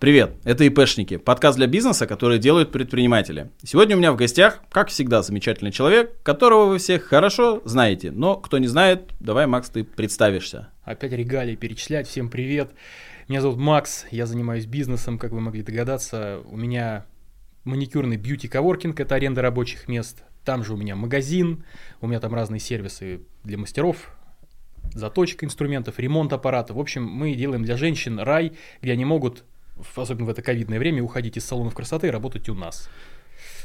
Привет, это ИПшники, подкаст для бизнеса, который делают предприниматели. Сегодня у меня в гостях, как всегда, замечательный человек, которого вы всех хорошо знаете, но кто не знает, давай, Макс, ты представишься. Опять регалии перечислять, всем привет. Меня зовут Макс, я занимаюсь бизнесом, как вы могли догадаться. У меня маникюрный бьюти-коворкинг, это аренда рабочих мест. Там же у меня магазин, у меня там разные сервисы для мастеров, заточка инструментов, ремонт аппарата. В общем, мы делаем для женщин рай, где они могут особенно в это ковидное время, уходить из салонов красоты и работать у нас.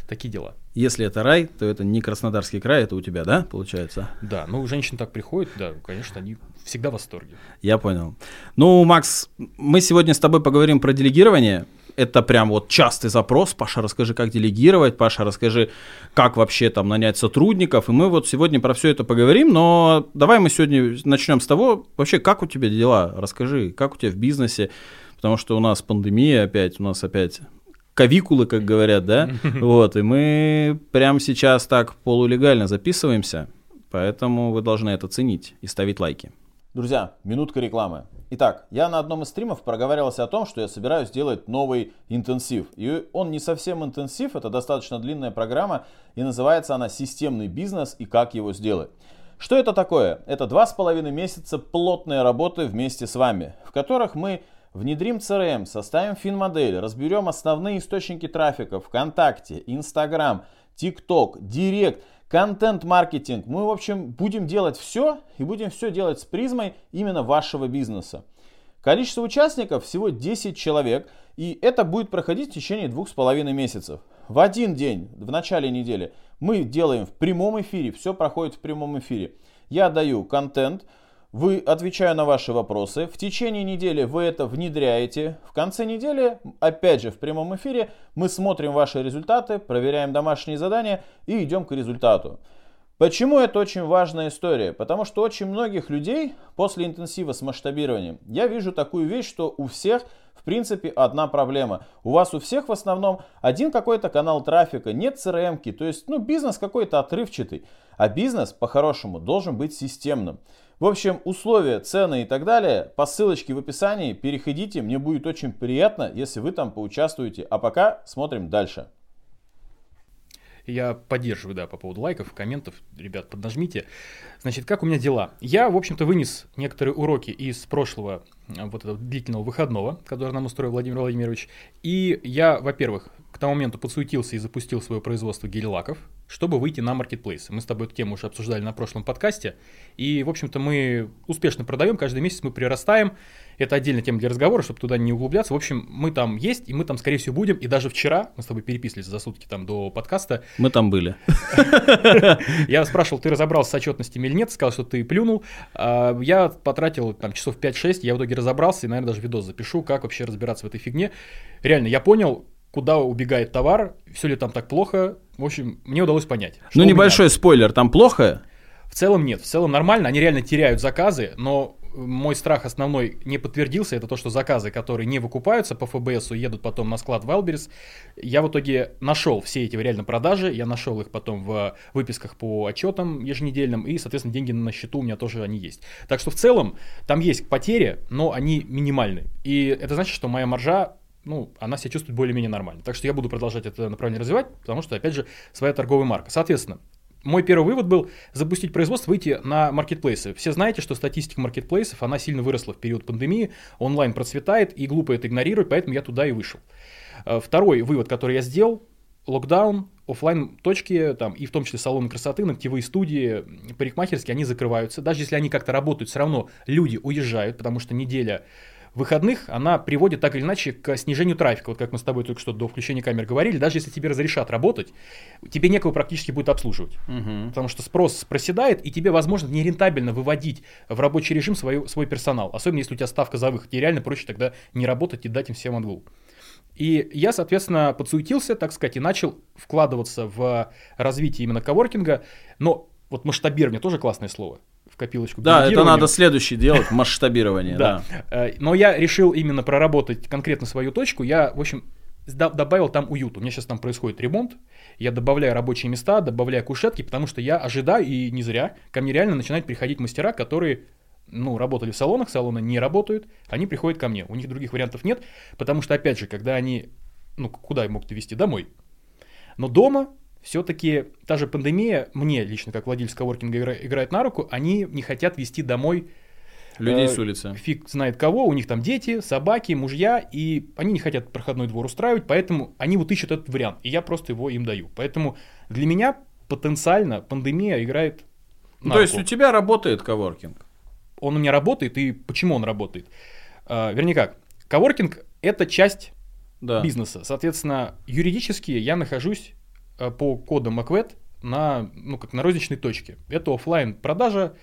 Такие дела. Если это рай, то это не Краснодарский край, это у тебя, да, получается? Да, ну женщины так приходят, да, конечно, они всегда в восторге. Я понял. Ну, Макс, мы сегодня с тобой поговорим про делегирование. Это прям вот частый запрос. Паша, расскажи, как делегировать. Паша, расскажи, как вообще там нанять сотрудников. И мы вот сегодня про все это поговорим. Но давай мы сегодня начнем с того, вообще, как у тебя дела? Расскажи, как у тебя в бизнесе? Потому что у нас пандемия опять, у нас опять кавикулы, как говорят, да, вот, и мы прямо сейчас так полулегально записываемся, поэтому вы должны это ценить и ставить лайки. Друзья, минутка рекламы. Итак, я на одном из стримов проговаривался о том, что я собираюсь делать новый интенсив. И он не совсем интенсив, это достаточно длинная программа, и называется она «Системный бизнес и как его сделать». Что это такое? Это два с половиной месяца плотной работы вместе с вами, в которых мы Внедрим CRM, составим фин-модель, разберем основные источники трафика ВКонтакте, Инстаграм, ТикТок, Директ, контент-маркетинг. Мы, в общем, будем делать все и будем все делать с призмой именно вашего бизнеса. Количество участников всего 10 человек, и это будет проходить в течение двух с половиной месяцев. В один день, в начале недели, мы делаем в прямом эфире, все проходит в прямом эфире. Я даю контент, вы, отвечаю на ваши вопросы, в течение недели вы это внедряете, в конце недели, опять же в прямом эфире, мы смотрим ваши результаты, проверяем домашние задания и идем к результату. Почему это очень важная история? Потому что очень многих людей после интенсива с масштабированием, я вижу такую вещь, что у всех в принципе одна проблема. У вас у всех в основном один какой-то канал трафика, нет CRM, то есть ну, бизнес какой-то отрывчатый. А бизнес по-хорошему должен быть системным. В общем, условия, цены и так далее по ссылочке в описании переходите. Мне будет очень приятно, если вы там поучаствуете. А пока смотрим дальше. Я поддерживаю, да, по поводу лайков, комментов. Ребят, поднажмите. Значит, как у меня дела? Я, в общем-то, вынес некоторые уроки из прошлого вот этого длительного выходного, который нам устроил Владимир Владимирович. И я, во-первых, к тому моменту подсуетился и запустил свое производство гель-лаков, чтобы выйти на маркетплейсы. Мы с тобой эту тему уже обсуждали на прошлом подкасте. И, в общем-то, мы успешно продаем, каждый месяц мы прирастаем. Это отдельная тема для разговора, чтобы туда не углубляться. В общем, мы там есть, и мы там, скорее всего, будем. И даже вчера, мы с тобой переписывались за сутки там до подкаста. Мы там были. Я спрашивал, ты разобрался с отчетностями или нет, сказал, что ты плюнул. А, я потратил там часов 5-6, я в итоге разобрался, и, наверное, даже видос запишу, как вообще разбираться в этой фигне. Реально, я понял, куда убегает товар, все ли там так плохо. В общем, мне удалось понять. Ну, небольшой меня... спойлер, там плохо? В целом нет, в целом нормально, они реально теряют заказы, но мой страх основной не подтвердился, это то, что заказы, которые не выкупаются по ФБСу, едут потом на склад Wildberries. Я в итоге нашел все эти реально продажи, я нашел их потом в выписках по отчетам еженедельным, и, соответственно, деньги на счету у меня тоже они есть. Так что в целом там есть потери, но они минимальны. И это значит, что моя маржа ну, она себя чувствует более-менее нормально. Так что я буду продолжать это направление развивать, потому что, опять же, своя торговая марка. Соответственно, мой первый вывод был запустить производство, выйти на маркетплейсы. Все знаете, что статистика маркетплейсов, она сильно выросла в период пандемии, онлайн процветает, и глупо это игнорировать, поэтому я туда и вышел. Э, второй вывод, который я сделал, локдаун, офлайн точки там, и в том числе салоны красоты, ногтевые студии, парикмахерские, они закрываются. Даже если они как-то работают, все равно люди уезжают, потому что неделя выходных, она приводит так или иначе к снижению трафика. Вот как мы с тобой только что до включения камер говорили, даже если тебе разрешат работать, тебе некого практически будет обслуживать. Угу. Потому что спрос проседает, и тебе, возможно, нерентабельно выводить в рабочий режим свой, свой персонал. Особенно если у тебя ставка за выход. И реально проще тогда не работать и дать им всем отгул. И я, соответственно, подсуетился, так сказать, и начал вкладываться в развитие именно коворкинга. Но вот масштабирование тоже классное слово копилочку. Да, это надо следующий делать, масштабирование. Да. Э, но я решил именно проработать конкретно свою точку. Я, в общем, добавил там уют. У меня сейчас там происходит ремонт. Я добавляю рабочие места, добавляю кушетки, потому что я ожидаю, и не зря, ко мне реально начинают приходить мастера, которые ну, работали в салонах, салоны не работают, они приходят ко мне. У них других вариантов нет, потому что, опять же, когда они, ну, куда их могут вести? Домой. Но дома все-таки та же пандемия, мне лично, как владелец коворкинга, игра, играет на руку, они не хотят вести домой Людей э, с улицы. Фиг знает кого, у них там дети, собаки, мужья, и они не хотят проходной двор устраивать, поэтому они вот ищут этот вариант, и я просто его им даю. Поэтому для меня потенциально пандемия играет на то есть руку. у тебя работает коворкинг. Он у меня работает, и почему он работает? А, вернее как, коворкинг — это часть Да. бизнеса. Соответственно, юридически я нахожусь по кодам ОКВЭД на, ну, как на розничной точке. Это оффлайн продажа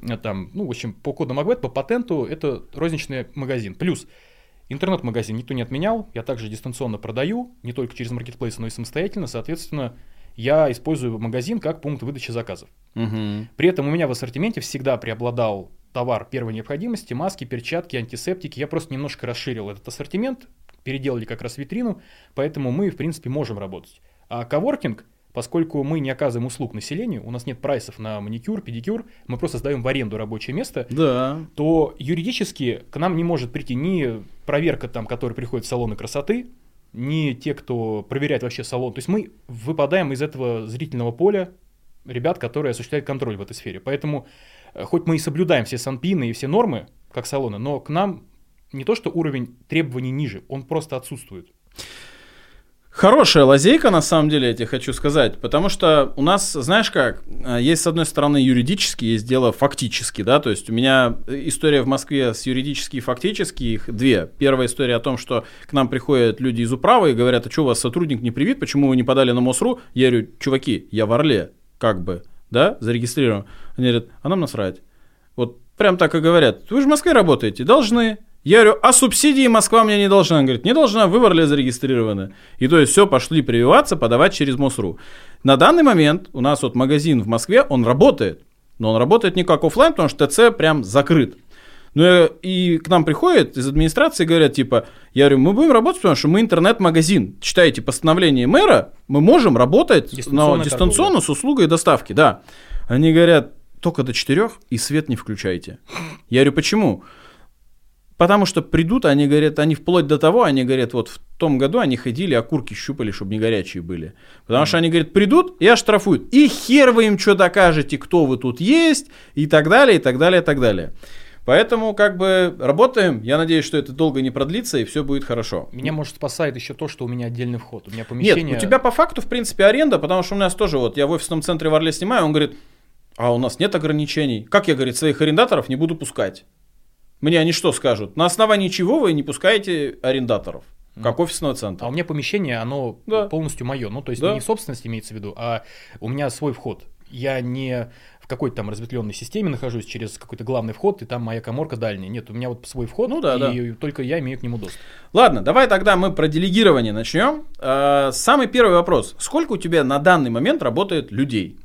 э, там, ну, в общем, по кодам ОКВЭД, по патенту, это розничный магазин. Плюс интернет-магазин никто не отменял, я также дистанционно продаю, не только через маркетплейсы, но и самостоятельно, соответственно, я использую магазин как пункт выдачи заказов. Мгм. При этом у меня в ассортименте всегда преобладал товар первой необходимости, маски, перчатки, антисептики. Я просто немножко расширил этот ассортимент, переделали как раз витрину, поэтому мы, в принципе, можем работать. А коворкинг, поскольку мы не оказываем услуг населению, у нас нет прайсов на маникюр, педикюр, мы просто сдаем в аренду рабочее место, Да. то юридически к нам не может прийти ни проверка, там, которая приходит в салоны красоты, ни те, кто проверяет вообще салон. То есть мы выпадаем из этого зрительного поля ребят, которые осуществляют контроль в этой сфере. Поэтому, э, хоть мы и соблюдаем все санпины и все нормы, как салоны, но к нам не то, что уровень требований ниже, он просто отсутствует. Хорошая лазейка, на самом деле, я тебе хочу сказать, потому что у нас, знаешь как, э, есть с одной стороны юридически, есть дело фактически, да, то есть у меня история в Москве с юридически и фактически, их две. Первая история о том, что к нам приходят люди из управы и говорят, а что у вас сотрудник не привит, почему вы не подали на МОСРУ? Я говорю, чуваки, я в Орле, как бы, да, зарегистрирован. Они говорят, а нам насрать. Вот прям так и говорят, вы же в Москве работаете, должны. Я говорю, а субсидии Москва мне не должна? Он говорит, не должна, вы в Орле зарегистрированы. И то есть все, пошли прививаться, подавать через МОСРУ. На данный момент у нас вот магазин в Москве, он работает. Но он работает не как оффлайн, потому что ТЦ прям закрыт. Ну и к нам приходят из администрации и говорят, типа, я говорю, мы будем работать, потому что мы интернет-магазин. Читаете постановление мэра, мы можем работать на, дистанционно с услугой доставки, да. Они говорят, только до четырех и свет не включайте. Я говорю, почему? Потому что придут, они говорят, они вплоть до того, они говорят, вот в том году они ходили, окурки щупали, чтобы не горячие были. Потому что они говорят, придут и оштрафуют. И хер вы им что докажете, кто вы тут есть, и так далее, и так далее, и так далее. Поэтому как бы работаем. Я надеюсь, что это долго не продлится и все будет хорошо. Меня, может, спасает еще то, что у меня отдельный вход. У меня помещение... Нет, у тебя по факту, в принципе, аренда, потому что у нас тоже, вот я в офисном центре в Орле снимаю, он говорит, а у нас нет ограничений. Как я, говорит, своих арендаторов не буду пускать? Мне они что скажут? На основании чего вы не пускаете арендаторов? Как офисного центра. А у меня помещение, оно Да. полностью мое. Ну, то есть Да. не в собственности имеется в виду, а у меня свой вход. Я не в какой-то там разветвленной системе нахожусь через какой-то главный вход, и там моя коморка дальняя. Нет, у меня вот свой вход, Ну да, и только я имею к нему доступ. Ладно, давай тогда мы про делегирование начнем. Э, Самый первый вопрос. Сколько у тебя на данный момент работает людей?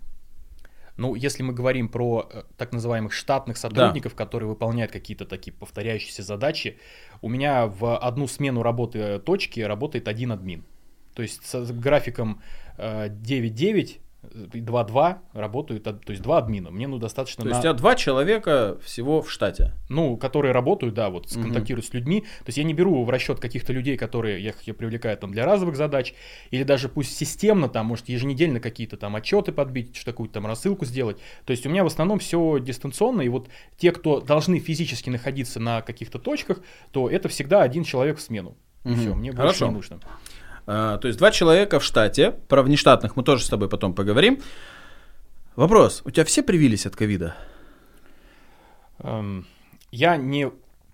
Ну, если мы говорим про э, так называемых штатных сотрудников, которые выполняют какие-то такие повторяющиеся задачи, у меня в одну смену работы э, точки работает один админ. То есть с графиком э, 9-9 и 2-2 работают, то есть два админа. Мне ну достаточно То на- есть у тебя два человека всего в штате. ну, которые работают, да, вот, Мгм. контактируют с людьми. То есть я не беру в расчет каких-то людей, которые я, я привлекаю там для разовых задач, или даже пусть системно, там, может, еженедельно какие-то там отчеты подбить, что какую-то там рассылку сделать. То есть у меня в основном все дистанционно, и вот те, кто должны физически находиться на каких-то точках, то это всегда один человек в смену. И Мгм. все, мне больше Хорошо. не нужно. А, То есть два человека в штате. Про внештатных мы тоже с тобой потом поговорим. Вопрос. У тебя все привились от ковида? Эм, Я не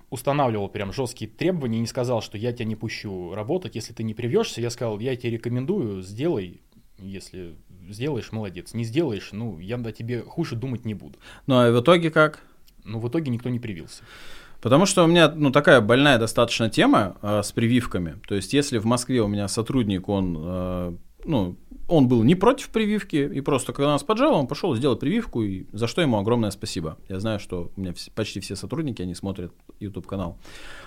устанавливал прям жесткие требования не сказал, что я тебя не пущу работать, если ты не привьешься. Я сказал, я тебе рекомендую, сделай, если сделаешь, молодец. Не сделаешь, ну, я о тебе хуже думать не буду. Ну а в итоге как? Но в итоге никто не привился. Потому что у меня ну, такая больная достаточно тема э, с прививками. То есть, если в Москве у меня сотрудник, он, э, ну, он был не против прививки, и просто когда нас поджал, он пошел сделать прививку, и за что ему огромное спасибо. Я знаю, что у меня вс- почти все сотрудники, они смотрят YouTube канал.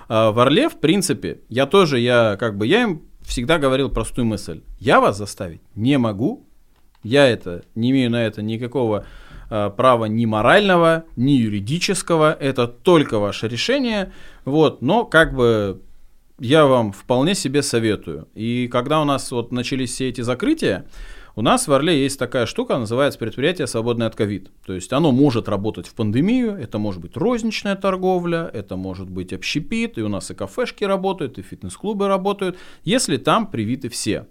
А в Орле, в принципе, я тоже, я как бы, я им всегда говорил простую мысль. Я вас заставить не могу, я это, не имею на это никакого э, права ни морального, ни юридического, это только ваше решение, вот, но как бы я вам вполне себе советую. И когда у нас вот начались все эти закрытия, у нас в Орле есть такая штука, называется предприятие свободное от ковид. То есть оно может работать в пандемию, это может быть розничная торговля, это может быть общепит, и у нас и кафешки работают, и фитнес-клубы работают, если там привиты все.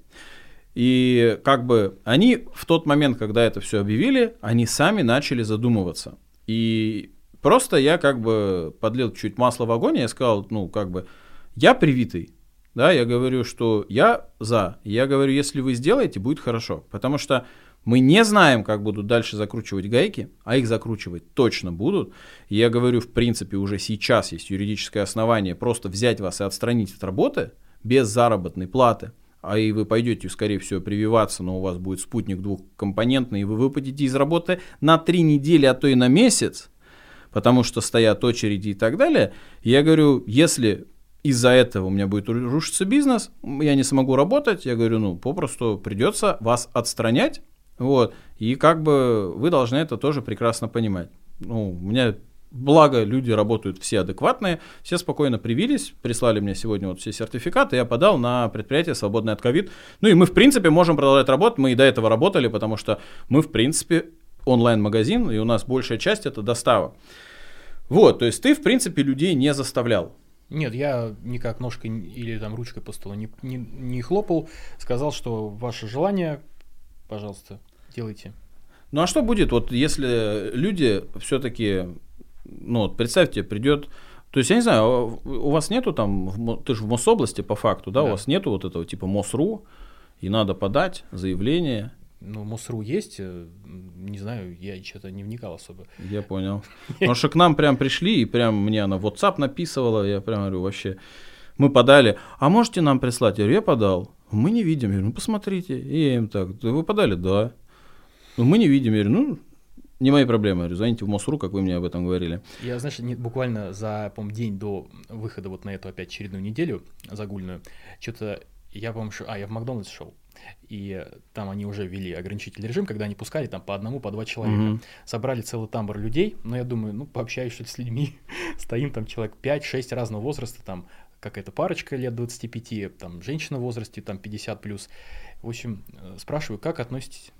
И как бы они в тот момент, когда это все объявили, они сами начали задумываться. И просто я как бы подлил чуть масла в огонь, и я сказал, ну как бы, я привитый, да, я говорю, что я за. Я говорю, если вы сделаете, будет хорошо. Потому что мы не знаем, как будут дальше закручивать гайки, а их закручивать точно будут. И я говорю, в принципе, уже сейчас есть юридическое основание просто взять вас и отстранить от работы без заработной платы. А и вы пойдете, скорее всего, прививаться, но у вас будет спутник двухкомпонентный, и вы выпадете из работы на три недели, а то и на месяц, потому что стоят очереди и так далее. Я говорю, если из-за этого у меня будет рушиться бизнес, я не смогу работать, я говорю, ну, попросту придется вас отстранять, вот, и как бы вы должны это тоже прекрасно понимать. Ну, у меня Благо, люди работают все адекватные, все спокойно привились, прислали мне сегодня вот все сертификаты, я подал на предприятие свободное от ковид. Ну и мы, в принципе, можем продолжать работать, мы и до этого работали, потому что мы, в принципе, онлайн-магазин, и у нас большая часть это достава. Вот, то есть ты, в принципе, людей не заставлял. Нет, я никак ножкой или там ручкой по столу не, не, не хлопал. Сказал, что ваше желание, пожалуйста, делайте. Ну а что будет, вот если люди все-таки, ну вот представьте, придет, то есть я не знаю, у вас нету там, ты же в Мособласти по факту, да, да. у вас нету вот этого типа МОСРУ, и надо подать заявление, ну, МОСРУ есть, э, не знаю, я что-то не вникал особо. Я понял. Потому что к нам прям пришли, и прям мне она в WhatsApp написывала, я прям говорю, вообще, мы подали, а можете нам прислать? Я говорю, я подал. Мы не видим. Я говорю, ну, посмотрите. И я им так, вы подали? Да. Ну, мы не видим. Я говорю, ну, не мои проблемы. Я говорю, звоните в МОСРУ, как вы мне об этом говорили. Я, знаешь, не, буквально за, по день до выхода вот на эту опять очередную неделю загульную, что-то я, по-моему, а, я в Макдональдс шел и там они уже ввели ограничительный режим, когда они пускали там по одному, по два человека. Mm-hmm. Собрали целый тамбур людей, но я думаю, ну, пообщаюсь с людьми, стоим там человек 5-6 разного возраста, там какая-то парочка лет 25, там женщина в возрасте, там 50 плюс. В общем, э, спрашиваю, как относитесь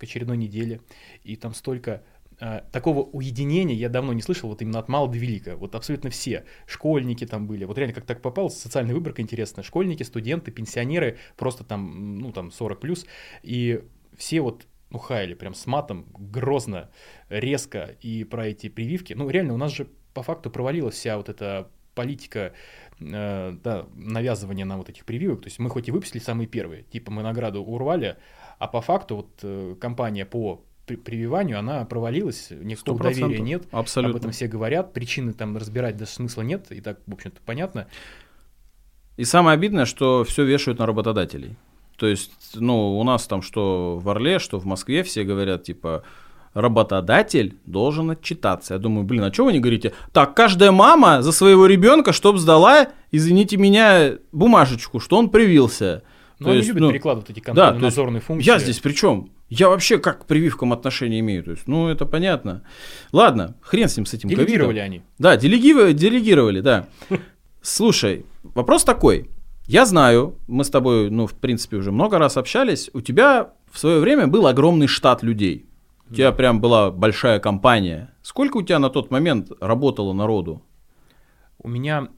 к очередной неделе, и там столько Э, такого уединения я давно не слышал, вот именно от мала до велика. Вот абсолютно все. Школьники там были. Вот реально как так попал, социальная выборка интересная. Школьники, студенты, пенсионеры, просто там, ну там 40 плюс. И все вот ну, хаяли прям с матом, грозно, резко и про эти прививки. Ну, реально, у нас же по факту провалилась вся вот эта политика э, да, навязывания нам вот этих прививок. То есть мы хоть и выпустили самые первые, типа мы награду урвали, а по факту вот э, компания по прививанию, она провалилась, никакого доверия нет, Абсолютно. об этом все говорят, причины там разбирать даже смысла нет, и так, в общем-то, понятно. И самое обидное, что все вешают на работодателей. То есть, ну, у нас там что в Орле, что в Москве все говорят, типа, работодатель должен отчитаться. Я думаю, блин, а что вы не говорите? Так, каждая мама за своего ребенка, чтоб сдала, извините меня, бумажечку, что он привился. Но ну, они есть, любят ну, перекладывать эти контрольно-надзорные да, функции. Я здесь при чем? Я вообще как к прививкам отношения имею? То есть, ну, это понятно. Ладно, хрен с ним, с этим Делегировали ковидом. они. Да, делегировали, делегировали, да. Слушай, вопрос такой. Я знаю, мы с тобой, ну, в принципе, уже много раз общались. У тебя в свое время был огромный штат людей. У тебя прям была большая компания. Сколько у тебя на тот момент работало народу? У меня,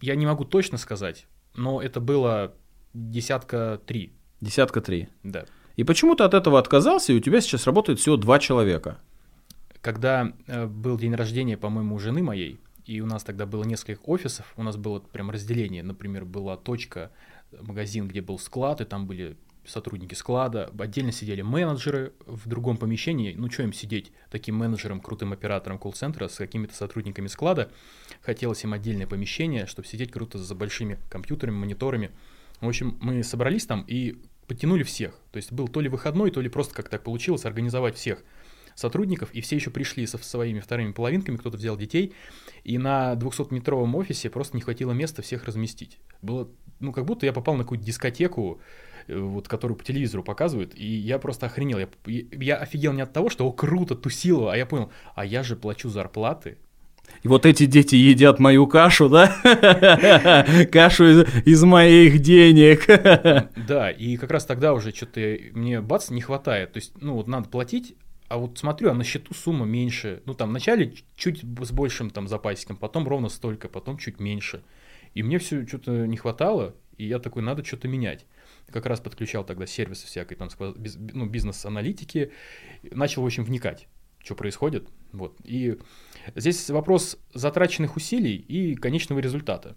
я не могу точно сказать, но это было десятка три. Десятка три. Да. И почему ты от этого отказался, и у тебя сейчас работает всего два человека? Когда э, был день рождения, по-моему, у жены моей, и у нас тогда было несколько офисов, у нас было прям разделение. Например, была точка, магазин, где был склад, и там были сотрудники склада, отдельно сидели менеджеры в другом помещении, ну что им сидеть, таким менеджером, крутым оператором колл-центра с какими-то сотрудниками склада, хотелось им отдельное помещение, чтобы сидеть круто за большими компьютерами, мониторами, в общем, мы собрались там и подтянули всех. То есть был то ли выходной, то ли просто как так получилось организовать всех. сотрудников, и все еще пришли со своими вторыми половинками, кто-то взял детей, и на 200-метровом офисе просто не хватило места всех разместить. Было, ну, как будто я попал на какую-то дискотеку, э, вот, которую по телевизору показывают, и я просто охренел. Я, я офигел не от того, что, о, круто, тусило, а я понял, а я же плачу зарплаты, и вот эти дети едят мою кашу, да? Кашу из, из моих денег. Да, и как раз тогда уже что-то мне бац не хватает. То есть, ну вот надо платить, а вот смотрю, а на счету сумма меньше. Ну там вначале чуть с большим там запасиком, потом ровно столько, потом чуть меньше. И мне все что-то не хватало, и я такой, надо что-то менять. Как раз подключал тогда сервисы всякой там ну, бизнес-аналитики, начал, в общем, вникать, что происходит. Вот. И Здесь вопрос затраченных усилий и конечного результата.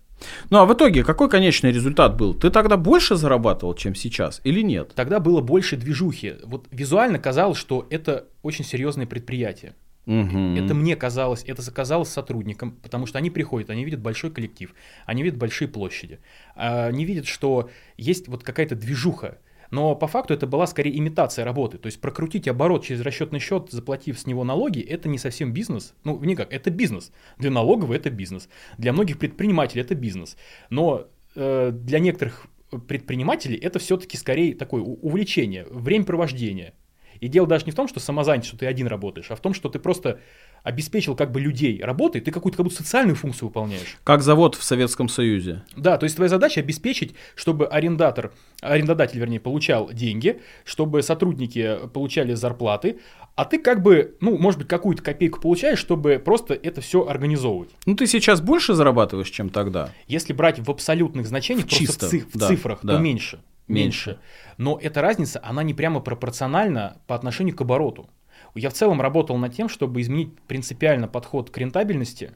Ну а в итоге какой конечный результат был? Ты тогда больше зарабатывал, чем сейчас, или нет? Тогда было больше движухи. Вот визуально казалось, что это очень серьезное предприятие. Угу. Это мне казалось, это заказалось сотрудникам, потому что они приходят, они видят большой коллектив, они видят большие площади, а, они видят, что есть вот какая-то движуха, но по факту это была скорее имитация работы. То есть прокрутить оборот через расчетный счет, заплатив с него налоги, это не совсем бизнес. Ну, никак, это бизнес. Для налогового это бизнес. Для многих предпринимателей это бизнес. Но э, для некоторых предпринимателей это все-таки скорее такое увлечение, времяпровождение. И дело даже не в том, что самозанят, что ты один работаешь, а в том, что ты просто обеспечил как бы людей работой, ты какую-то как будто социальную функцию выполняешь. Как завод в Советском Союзе. Да, то есть твоя задача обеспечить, чтобы арендатор, арендодатель, вернее, получал деньги, чтобы сотрудники получали зарплаты, а ты как бы, ну, может быть, какую-то копейку получаешь, чтобы просто это все организовывать. Ну, ты сейчас больше зарабатываешь, чем тогда? Если брать в абсолютных значениях, в просто чисто, в, циф- да, в цифрах, да. то меньше. Меньше. меньше. Но эта разница, она не прямо пропорциональна по отношению к обороту. Я в целом работал над тем, чтобы изменить принципиально подход к рентабельности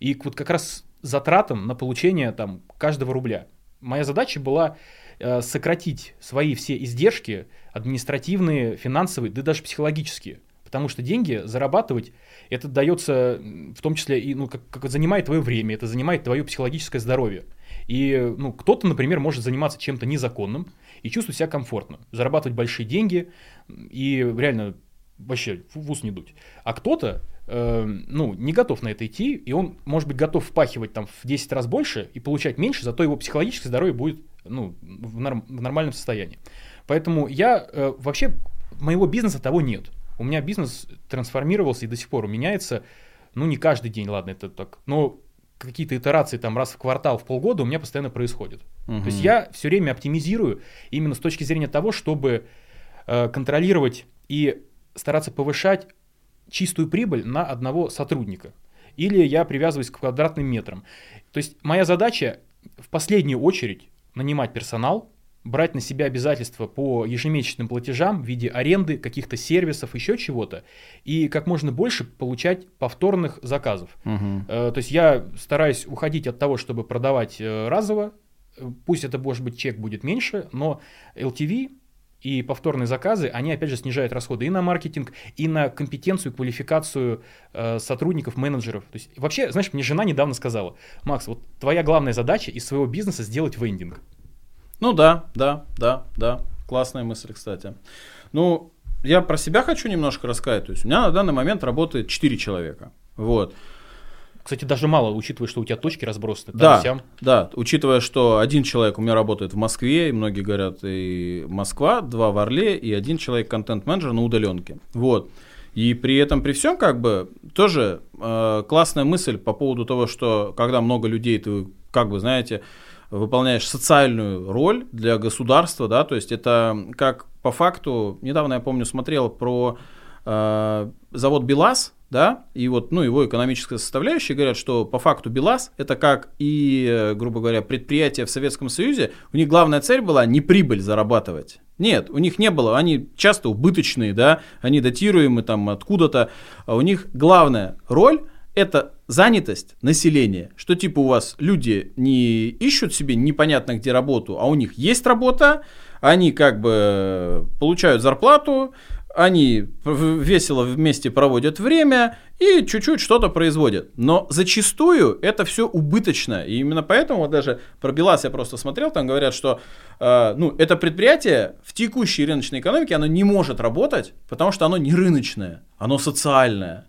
и вот как раз затратам на получение там каждого рубля. Моя задача была э, сократить свои все издержки административные, финансовые, да даже психологические. Потому что деньги зарабатывать, это дается в том числе и, ну, как, как занимает твое время, это занимает твое психологическое здоровье. И, ну, кто-то, например, может заниматься чем-то незаконным и чувствовать себя комфортно, зарабатывать большие деньги и реально вообще в ус не дуть. А кто-то, э, ну, не готов на это идти, и он, может быть, готов впахивать там в 10 раз больше и получать меньше, зато его психологическое здоровье будет, ну, в, норм, в нормальном состоянии. Поэтому я э, вообще, моего бизнеса того нет. У меня бизнес трансформировался и до сих пор меняется, ну, не каждый день, ладно, это так, но какие-то итерации там раз в квартал, в полгода у меня постоянно происходят. Угу. То есть я все время оптимизирую именно с точки зрения того, чтобы э, контролировать и стараться повышать чистую прибыль на одного сотрудника. Или я привязываюсь к квадратным метрам. То есть моя задача в последнюю очередь нанимать персонал, брать на себя обязательства по ежемесячным платежам в виде аренды, каких-то сервисов, еще чего-то, и как можно больше получать повторных заказов. Угу. Э, то есть я стараюсь уходить от того, чтобы продавать э, разово, пусть это, может быть, чек будет меньше, но LTV и повторные заказы, они опять же снижают расходы и на маркетинг, и на компетенцию, квалификацию э, сотрудников, менеджеров. То есть вообще, знаешь, мне жена недавно сказала, Макс, вот твоя главная задача из своего бизнеса сделать вендинг. Ну да, да, да, да. Классная мысль, кстати. Ну, я про себя хочу немножко рассказать. То есть у меня на данный момент работает 4 человека. Вот. Кстати, даже мало, учитывая, что у тебя точки разбросаны. Да, сям. да, учитывая, что один человек у меня работает в Москве, и многие говорят, и Москва, два в Орле, и один человек контент-менеджер на удаленке. Вот. И при этом, при всем, как бы, тоже э, классная мысль по поводу того, что когда много людей, ты, как бы, знаете, выполняешь социальную роль для государства, да, то есть это как по факту, недавно я помню смотрел про э, завод БелАЗ, да, и вот, ну, его экономическая составляющая говорят, что по факту БелАЗ, это как и, э, грубо говоря, предприятия в Советском Союзе, у них главная цель была не прибыль зарабатывать. Нет, у них не было, они часто убыточные, да, они датируемы там откуда-то, а у них главная роль это занятость населения, что типа у вас люди не ищут себе непонятно где работу, а у них есть работа, они как бы получают зарплату, они весело вместе проводят время и чуть-чуть что-то производят. Но зачастую это все убыточно. И именно поэтому вот даже про БелАЗ я просто смотрел, там говорят, что э, ну, это предприятие в текущей рыночной экономике, оно не может работать, потому что оно не рыночное, оно социальное.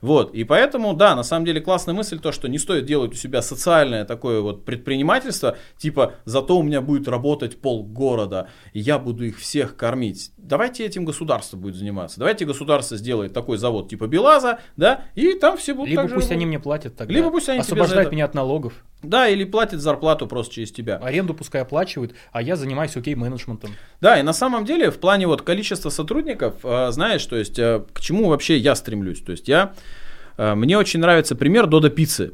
Вот, и поэтому, да, на самом деле классная мысль то, что не стоит делать у себя социальное такое вот предпринимательство, типа, зато у меня будет работать пол города, и я буду их всех кормить. Давайте этим государство будет заниматься. Давайте государство сделает такой завод типа Белаза, да, и там все будут Либо пусть они мне платят тогда. Либо пусть они освобождают меня от налогов. Да, или платят зарплату просто через тебя. Аренду пускай оплачивают, а я занимаюсь окей-менеджментом. Да, и на самом деле в плане вот количества сотрудников, э, знаешь, то есть э, к чему вообще я стремлюсь? То есть я, мне очень нравится пример Дода Пиццы.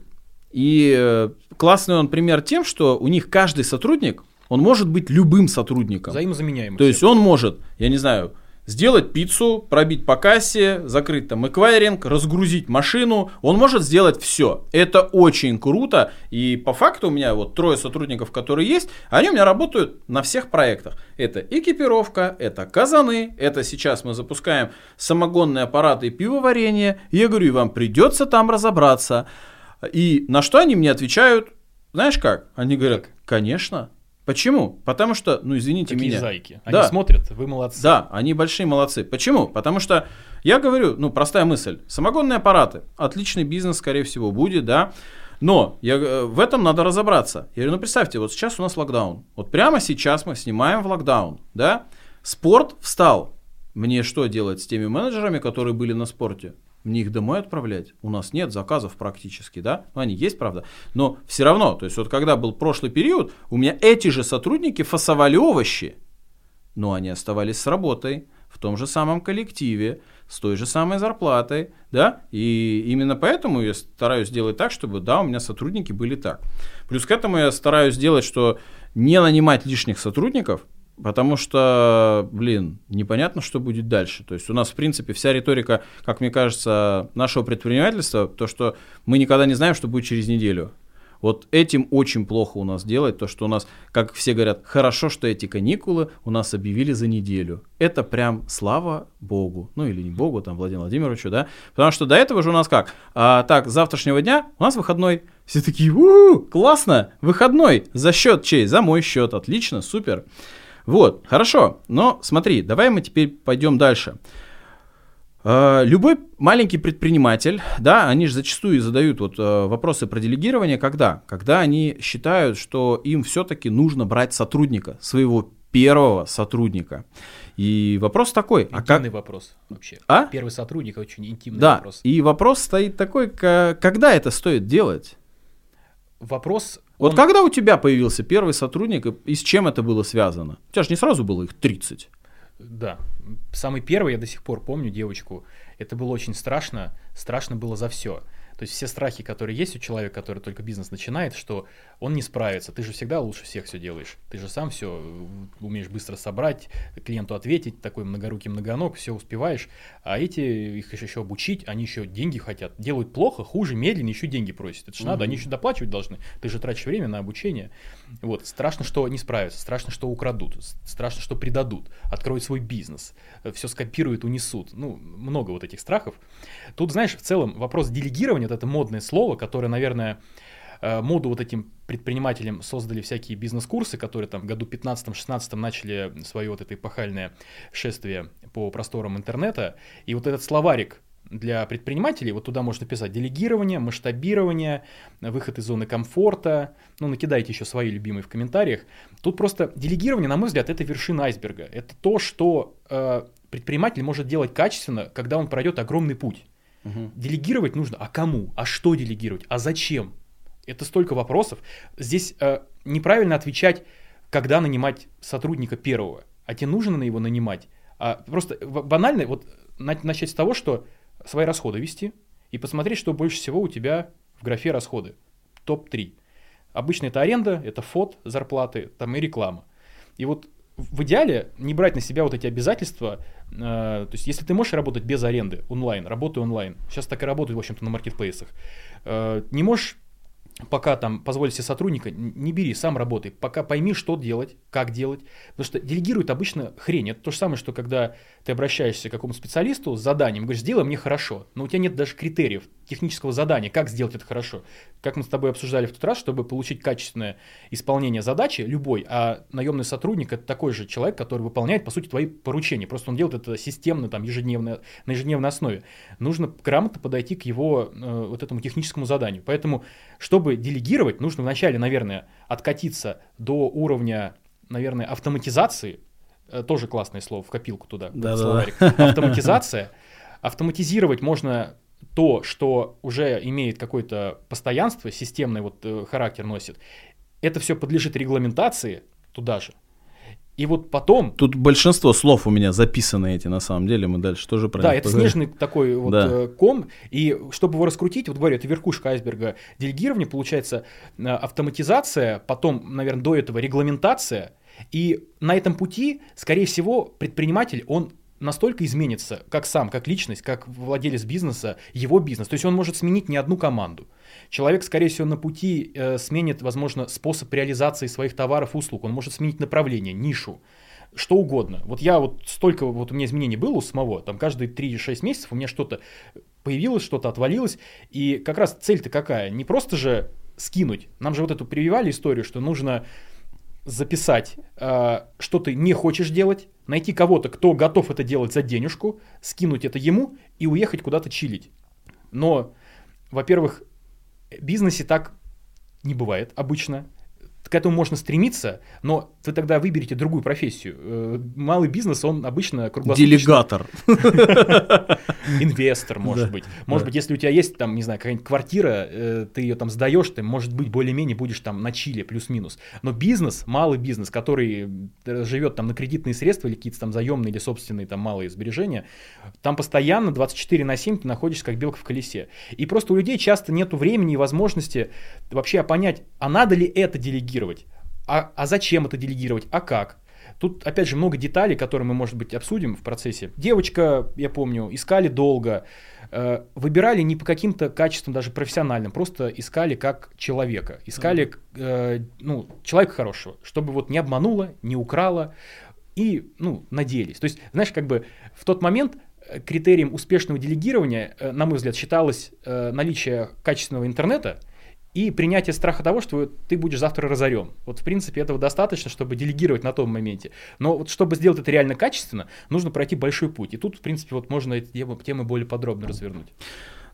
И классный он пример тем, что у них каждый сотрудник, он может быть любым сотрудником. Взаимозаменяемый. То есть он может, я не знаю, сделать пиццу, пробить по кассе, закрыть там эквайринг, разгрузить машину. Он может сделать все. Это очень круто. И по факту у меня вот трое сотрудников, которые есть, они у меня работают на всех проектах. Это экипировка, это казаны, это сейчас мы запускаем самогонные аппараты и пивоварение. Я говорю, вам придется там разобраться. И на что они мне отвечают? Знаешь как? Они говорят, конечно, Почему? Потому что, ну извините Какие меня. зайки. Они да. смотрят, вы молодцы. Да, они большие молодцы. Почему? Потому что я говорю, ну простая мысль. Самогонные аппараты. Отличный бизнес, скорее всего, будет, да. Но я, э, в этом надо разобраться. Я говорю, ну представьте, вот сейчас у нас локдаун. Вот прямо сейчас мы снимаем в локдаун, да. Спорт встал. Мне что делать с теми менеджерами, которые были на спорте? Мне их домой отправлять. У нас нет заказов практически, да? Ну, они есть, правда. Но все равно, то есть вот когда был прошлый период, у меня эти же сотрудники фасовали овощи. Но они оставались с работой, в том же самом коллективе, с той же самой зарплатой, да, и именно поэтому я стараюсь сделать так, чтобы, да, у меня сотрудники были так. Плюс к этому я стараюсь сделать, что не нанимать лишних сотрудников, Потому что, блин, непонятно, что будет дальше. То есть у нас, в принципе, вся риторика, как мне кажется, нашего предпринимательства, то, что мы никогда не знаем, что будет через неделю. Вот этим очень плохо у нас делать, то, что у нас, как все говорят, хорошо, что эти каникулы у нас объявили за неделю. Это прям слава Богу. Ну или не Богу, там, Владимиру Владимировичу, да. Потому что до этого же у нас как? А, так, с завтрашнего дня у нас выходной. Все такие, у классно, выходной. За счет чей? За мой счет. Отлично, супер. Вот, хорошо. Но смотри, давай мы теперь пойдем дальше. А, любой маленький предприниматель, да, они же зачастую задают вот э, вопросы про делегирование, когда? Когда они считают, что им все-таки нужно брать сотрудника, своего первого сотрудника. И вопрос такой. Интимный а как... вопрос вообще. А? Первый сотрудник очень интимный да, вопрос. И вопрос стоит такой, когда это стоит делать? Вопрос вот он... когда у тебя появился первый сотрудник, и с чем это было связано? У тебя же не сразу было их 30. Да. Самый первый, я до сих пор помню девочку. Это было очень страшно. Страшно было за все. То есть все страхи, которые есть у человека, который только бизнес начинает, что он не справится. Ты же всегда лучше всех все делаешь. Ты же сам все умеешь быстро собрать, клиенту ответить, такой многорукий многоног, все успеваешь. А эти, их еще обучить, они еще деньги хотят. Делают плохо, хуже, медленно, еще деньги просят. Это же угу. надо, они еще доплачивать должны. Ты же тратишь время на обучение. Вот. Страшно, что не справятся, страшно, что украдут, страшно, что предадут, откроют свой бизнес, все скопируют, унесут. Ну, много вот этих страхов. Тут, знаешь, в целом вопрос делегирования вот это модное слово, которое, наверное, э, моду вот этим предпринимателям создали всякие бизнес-курсы, которые там в году 15-16 начали свое вот это эпохальное шествие по просторам интернета. И вот этот словарик для предпринимателей, вот туда можно писать делегирование, масштабирование, выход из зоны комфорта, ну, накидайте еще свои любимые в комментариях. Тут просто делегирование, на мой взгляд, это вершина айсберга. Это то, что э, предприниматель может делать качественно, когда он пройдет огромный путь. Угу. Делегировать нужно, а кому? А что делегировать? А зачем? Это столько вопросов. Здесь э, неправильно отвечать, когда нанимать сотрудника первого. А тебе нужно на его нанимать. А просто банально вот начать с того, что свои расходы вести и посмотреть, что больше всего у тебя в графе расходы. Топ-3. Обычно это аренда, это фот, зарплаты, там и реклама. И вот в идеале не брать на себя вот эти обязательства. Э, то есть, если ты можешь работать без аренды онлайн, работай онлайн. Сейчас так и работают, в общем-то, на маркетплейсах. Э, не можешь пока там позволить себе сотрудника, не бери, сам работай, пока пойми, что делать, как делать. Потому что делегируют обычно хрень. Это то же самое, что когда ты обращаешься к какому-то специалисту с заданием, говоришь, сделай мне хорошо, но у тебя нет даже критериев технического задания, как сделать это хорошо. Как мы с тобой обсуждали в тот раз, чтобы получить качественное исполнение задачи, любой, а наемный сотрудник это такой же человек, который выполняет, по сути, твои поручения. Просто он делает это системно, там, ежедневно, на ежедневной основе. Нужно грамотно подойти к его э, вот этому техническому заданию. Поэтому, чтобы делегировать, нужно вначале, наверное, откатиться до уровня, наверное, автоматизации, э, тоже классное слово в копилку туда, Да-да-да. словарик. Автоматизация. Автоматизировать можно то, что уже имеет какое-то постоянство, системный вот э, характер носит. Это все подлежит регламентации туда же. И вот потом, Тут большинство слов у меня записаны эти, на самом деле, мы дальше тоже про да, это поговорим. снежный такой вот Да. э, ком, и чтобы его раскрутить, вот говорю, это верхушка айсберга делегирования, получается э, автоматизация, потом, наверное, до этого регламентация, и на этом пути, скорее всего, предприниматель, он настолько изменится, как сам, как личность, как владелец бизнеса, его бизнес. То есть он может сменить не одну команду. Человек, скорее всего, на пути э, сменит, возможно, способ реализации своих товаров услуг. Он может сменить направление, нишу что угодно. Вот я вот столько, вот у меня изменений было у самого, там каждые 3-6 месяцев у меня что-то появилось, что-то отвалилось, и как раз цель-то какая? Не просто же скинуть. Нам же вот эту прививали историю, что нужно записать, э, что ты не хочешь делать, найти кого-то, кто готов это делать за денежку, скинуть это ему и уехать куда-то чилить. Но, во-первых, в бизнесе так не бывает обычно. К этому можно стремиться, но вы тогда выберете другую профессию. Э, Малый бизнес, он обычно круглосуточно... Делегатор. Инвестор, может быть. Может быть, если у тебя есть там, не знаю, какая-нибудь квартира, э, ты ее там сдаешь, ты, может быть, более-менее будешь там на чиле, плюс-минус. Но бизнес, малый бизнес, который э, живет там на кредитные средства или какие-то там заемные или собственные там малые сбережения, там постоянно 24 на 7 ты находишься как белка в колесе. И просто у людей часто нету времени и возможности вообще понять, а надо ли это делегировать, а, а зачем это делегировать, а как. Тут, опять же, много деталей, которые мы, может быть, обсудим в процессе. Девочка, я помню, искали долго, э, выбирали не по каким-то качествам даже профессиональным, просто искали как человека. Искали, э, ну, человека хорошего, чтобы вот не обманула, не украла и, ну, надеялись. То есть, знаешь, как бы в тот момент э, критерием успешного делегирования, э, на мой взгляд, считалось э, наличие качественного интернета и принятие страха того, что ты будешь завтра разорен. Вот, в принципе, этого достаточно, чтобы делегировать на том моменте. Но вот чтобы сделать это реально качественно, нужно пройти большой путь. И тут, в принципе, вот можно эти темы, темы более подробно развернуть.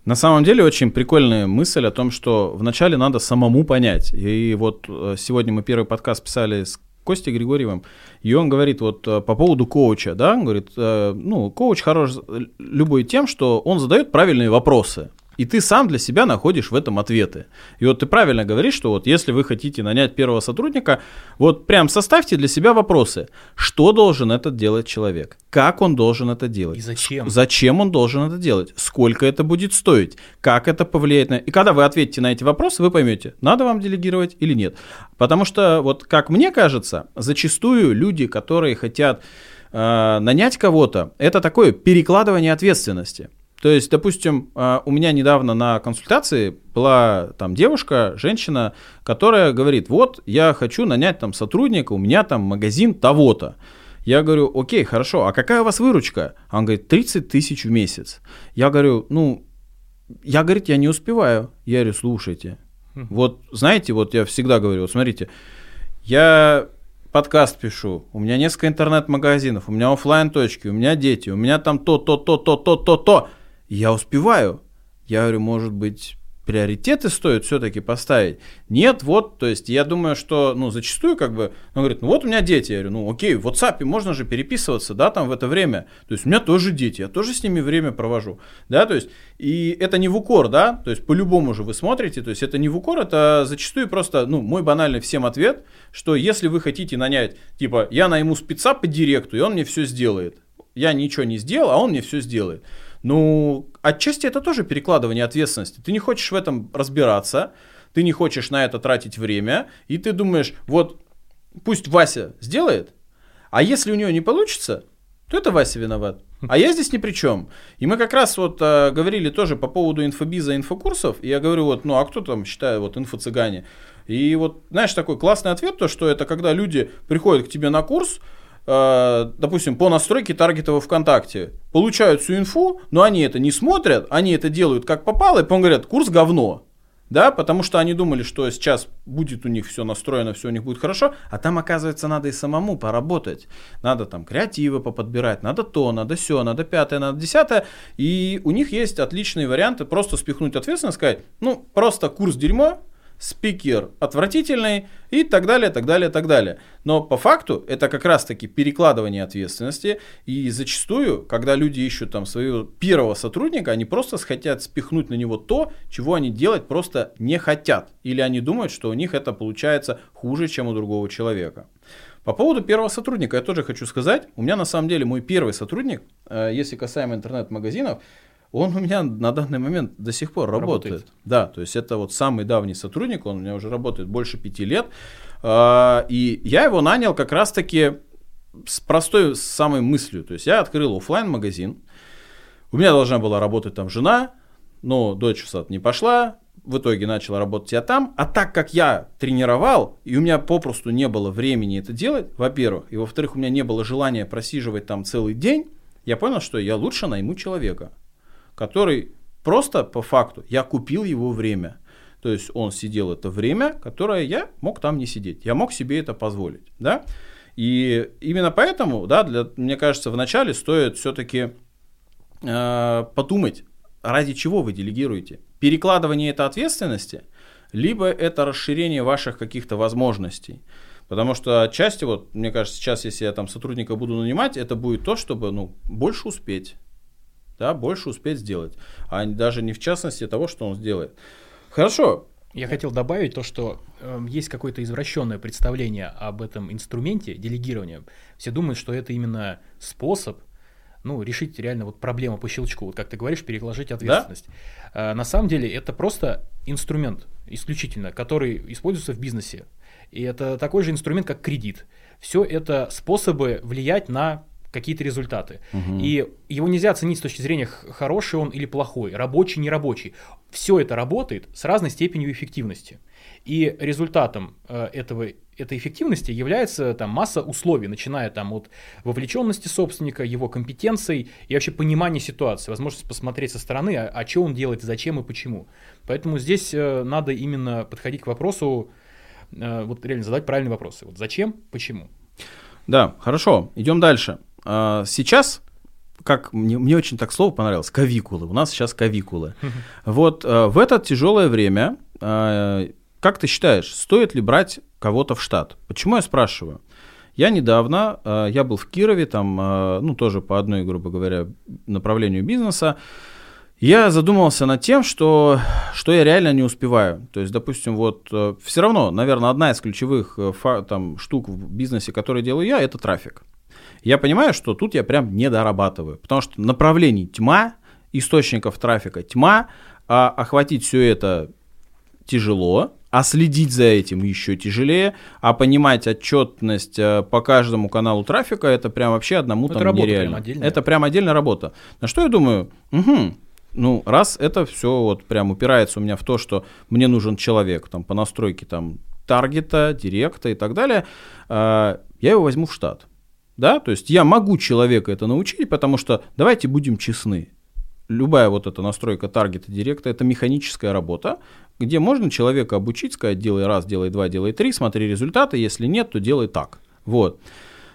На самом деле очень прикольная мысль о том, что вначале надо самому понять. И вот э, сегодня мы первый подкаст писали с Костей Григорьевым, и он говорит вот э, по поводу коуча, да, он говорит, э, ну, коуч хорош любой тем, что он задает правильные вопросы. И ты сам для себя находишь в этом ответы. И вот ты правильно говоришь, что вот если вы хотите нанять первого сотрудника, вот прям составьте для себя вопросы. Что должен этот делать человек? Как он должен это делать? И зачем? Зачем он должен это делать? Сколько это будет стоить? Как это повлияет на... И когда вы ответите на эти вопросы, вы поймете, надо вам делегировать или нет. Потому что, вот как мне кажется, зачастую люди, которые хотят э, нанять кого-то, это такое перекладывание ответственности. То есть, допустим, э, у меня недавно на консультации была там девушка, женщина, которая говорит, вот я хочу нанять там сотрудника, у меня там магазин того-то. Я говорю, окей, хорошо, а какая у вас выручка? А Он говорит, 30 тысяч в месяц. Я говорю, ну, я, говорит, я не успеваю. Я говорю, слушайте, вот знаете, вот я всегда говорю, вот смотрите, я подкаст пишу, у меня несколько интернет-магазинов, у меня оффлайн точки у меня дети, у меня там то, то, то, то, то, то, то. Я успеваю. Я говорю, может быть, приоритеты стоит все-таки поставить? Нет, вот, то есть я думаю, что, ну, зачастую как бы, он говорит, ну вот у меня дети, я говорю, ну окей, в WhatsApp можно же переписываться, да, там в это время, то есть у меня тоже дети, я тоже с ними время провожу, да, то есть, и это не в укор, да, то есть по-любому же вы смотрите, то есть это не в укор, это зачастую просто, ну, мой банальный всем ответ, что если вы хотите нанять, типа, я найму спеца по директу, и он мне все сделает, я ничего не сделал, а он мне все сделает. Ну, отчасти это тоже перекладывание ответственности. Ты не хочешь в этом разбираться, ты не хочешь на это тратить время, и ты думаешь, вот пусть Вася сделает, а если у нее не получится, то это Вася виноват. А я здесь ни при чем. И мы как раз вот э, говорили тоже по поводу инфобиза, инфокурсов. И я говорю, вот, ну а кто там считает вот инфо-цыгане? И вот, знаешь, такой классный ответ, то, что это когда люди приходят к тебе на курс, допустим, по настройке таргета во ВКонтакте, получают всю инфу, но они это не смотрят, они это делают как попало, и потом говорят, курс говно. Да, потому что они думали, что сейчас будет у них все настроено, все у них будет хорошо, а там, оказывается, надо и самому поработать. Надо там креативы поподбирать, надо то, надо все, надо пятое, надо десятое, и у них есть отличные варианты просто спихнуть ответственность, сказать, ну, просто курс дерьмо, спикер отвратительный и так далее, так далее, так далее. Но по факту это как раз-таки перекладывание ответственности, и зачастую, когда люди ищут там своего первого сотрудника, они просто хотят спихнуть на него то, чего они делать просто не хотят, или они думают, что у них это получается хуже, чем у другого человека. По поводу первого сотрудника я тоже хочу сказать, у меня на самом деле мой первый сотрудник, э, если касаемо интернет-магазинов, он у меня на данный момент до сих пор работает. работает. Да, то есть это вот самый давний сотрудник, он у меня уже работает больше пяти лет. А, и я его нанял как раз-таки с простой самой мыслью. То есть я открыл офлайн магазин у меня должна была работать там жена, но дочь в сад не пошла, в итоге начала работать я там, а так как я тренировал, и у меня попросту не было времени это делать, во-первых, и во-вторых, у меня не было желания просиживать там целый день, я понял, что я лучше найму человека который просто по факту, я купил его время. То есть он сидел это время, которое я мог там не сидеть. Я мог себе это позволить. Да? И именно поэтому, да, для, мне кажется, вначале стоит все-таки э, подумать, ради чего вы делегируете. Перекладывание это ответственности, либо это расширение ваших каких-то возможностей. Потому что отчасти, вот, мне кажется, сейчас, если я там сотрудника буду нанимать, это будет то, чтобы ну, больше успеть да, больше успеть сделать, а даже не в частности того, что он сделает. Хорошо. Я хотел добавить то, что э, есть какое-то извращенное представление об этом инструменте делегирования. Все думают, что это именно способ ну, решить реально вот проблему по щелчку, вот как ты говоришь, переложить ответственность. Да? А, на самом деле это просто инструмент исключительно, который используется в бизнесе. И это такой же инструмент, как кредит. Все это способы влиять на какие-то результаты. Угу. И его нельзя оценить с точки зрения, хороший он или плохой, рабочий, нерабочий. Все это работает с разной степенью эффективности. И результатом э, этого, этой эффективности является там, масса условий, начиная там, от вовлеченности собственника, его компетенций и вообще понимания ситуации, возможность посмотреть со стороны, а, а что он делает, зачем и почему. Поэтому здесь э, надо именно подходить к вопросу, э, вот реально задать правильные вопросы. Вот зачем, почему. Да, хорошо, идем дальше. А, сейчас как мне, мне очень так слово понравилось, кавикулы. У нас сейчас кавикулы. Вот а, в это тяжелое время, а, как ты считаешь, стоит ли брать кого-то в штат? Почему я спрашиваю? Я недавно, я был в Кирове, там, ну, тоже по одной, грубо говоря, направлению бизнеса, я задумался над тем, что, что я реально не успеваю. То есть, допустим, вот все равно, наверное, одна из ключевых там, штук в бизнесе, которые делаю я, это трафик я понимаю, что тут я прям не дорабатываю, потому что направлений тьма, источников трафика тьма, а охватить все это тяжело, а следить за этим еще тяжелее, а понимать отчетность э, по каждому каналу трафика, это прям вообще одному это там нереально. Прям это прям отдельная работа. На что я думаю, угу, ну, раз это все вот прям упирается у меня в то, что мне нужен человек там по настройке там таргета, директа и так далее, э, я его возьму в штат. Да, то есть я могу человека это научить, потому что давайте будем честны. Любая вот эта настройка таргета директа это механическая работа, где можно человека обучить, сказать, делай раз, делай два, делай три, смотри результаты, если нет, то делай так. Вот.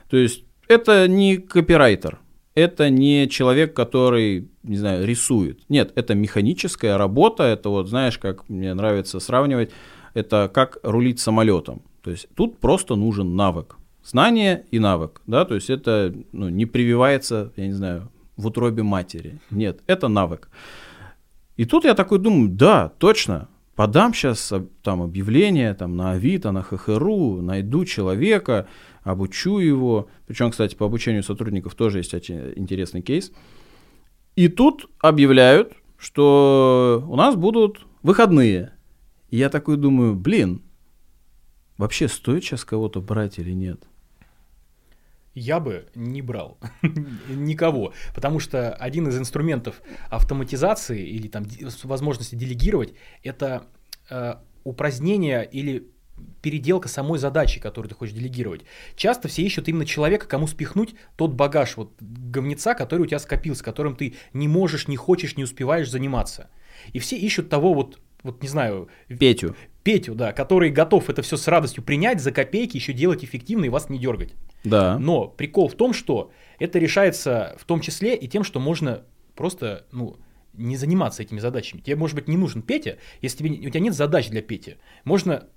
То есть это не копирайтер, это не человек, который, не знаю, рисует. Нет, это механическая работа, это вот, знаешь, как мне нравится сравнивать, это как рулить самолетом. То есть тут просто нужен навык знание и навык, да, то есть это ну, не прививается, я не знаю, в утробе матери. Нет, это навык. И тут я такой думаю, да, точно, подам сейчас там объявление там, на Авито, на ХХРУ, найду человека, обучу его. Причем, кстати, по обучению сотрудников тоже есть очень интересный кейс. И тут объявляют, что у нас будут выходные. И я такой думаю, блин, вообще стоит сейчас кого-то брать или нет? Я бы не брал никого, потому что один из инструментов автоматизации или там возможности делегировать это э, упразднение или переделка самой задачи, которую ты хочешь делегировать. Часто все ищут именно человека, кому спихнуть тот багаж вот говнеца, который у тебя скопился, которым ты не можешь, не хочешь, не успеваешь заниматься. И все ищут того вот, вот не знаю... Петю. Петю, да, который готов это все с радостью принять за копейки, еще делать эффективно и вас не дергать. Да. Но прикол в том, что это решается в том числе и тем, что можно просто, ну, не заниматься этими задачами. Тебе, может быть, не нужен Петя, если тебе, у тебя нет задач для Пети. Можно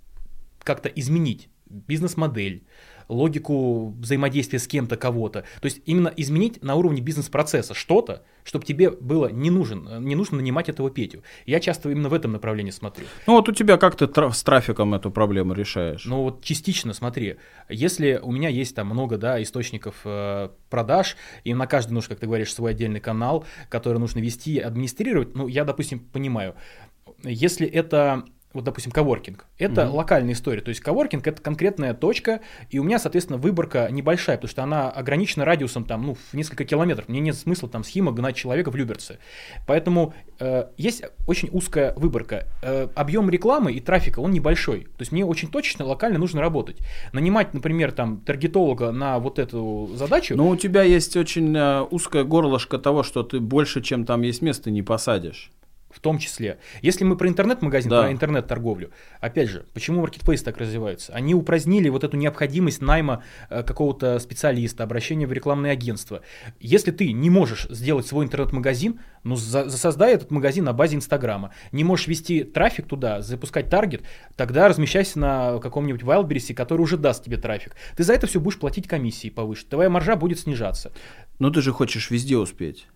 как-то изменить бизнес-модель, логику взаимодействия с кем-то, кого-то. То есть именно изменить на уровне бизнес-процесса что-то, чтобы тебе было не, нужен, не нужно нанимать этого Петю. Я часто именно в этом направлении смотрю. Ну вот у тебя как ты тра- с трафиком эту проблему решаешь? Ну вот частично, смотри, если у меня есть там много да, источников э, продаж, и на каждый нужно, как ты говоришь, свой отдельный канал, который нужно вести, администрировать, ну я, допустим, понимаю, если это вот, допустим, коворкинг. Это mm-hmm. локальная история. То есть коворкинг это конкретная точка, и у меня, соответственно, выборка небольшая, потому что она ограничена радиусом там, ну, в несколько километров. Мне нет смысла там схема гнать человека в Люберцы. Поэтому э, есть очень узкая выборка. Э, объем рекламы и трафика, он небольшой. То есть мне очень точечно, локально нужно работать. Нанимать, например, там, таргетолога на вот эту задачу. Но у тебя есть очень э, узкое горлышко того, что ты больше, чем там есть места, не посадишь в том числе. Если мы про интернет-магазин, да. про интернет-торговлю, опять же, почему маркетплейсы так развиваются? Они упразднили вот эту необходимость найма э, какого-то специалиста, обращения в рекламное агентство. Если ты не можешь сделать свой интернет-магазин, ну, за, создай этот магазин на базе Инстаграма. Не можешь вести трафик туда, запускать таргет, тогда размещайся на каком-нибудь Wildberries, который уже даст тебе трафик. Ты за это все будешь платить комиссии повыше. Твоя маржа будет снижаться. Но ты же хочешь везде успеть.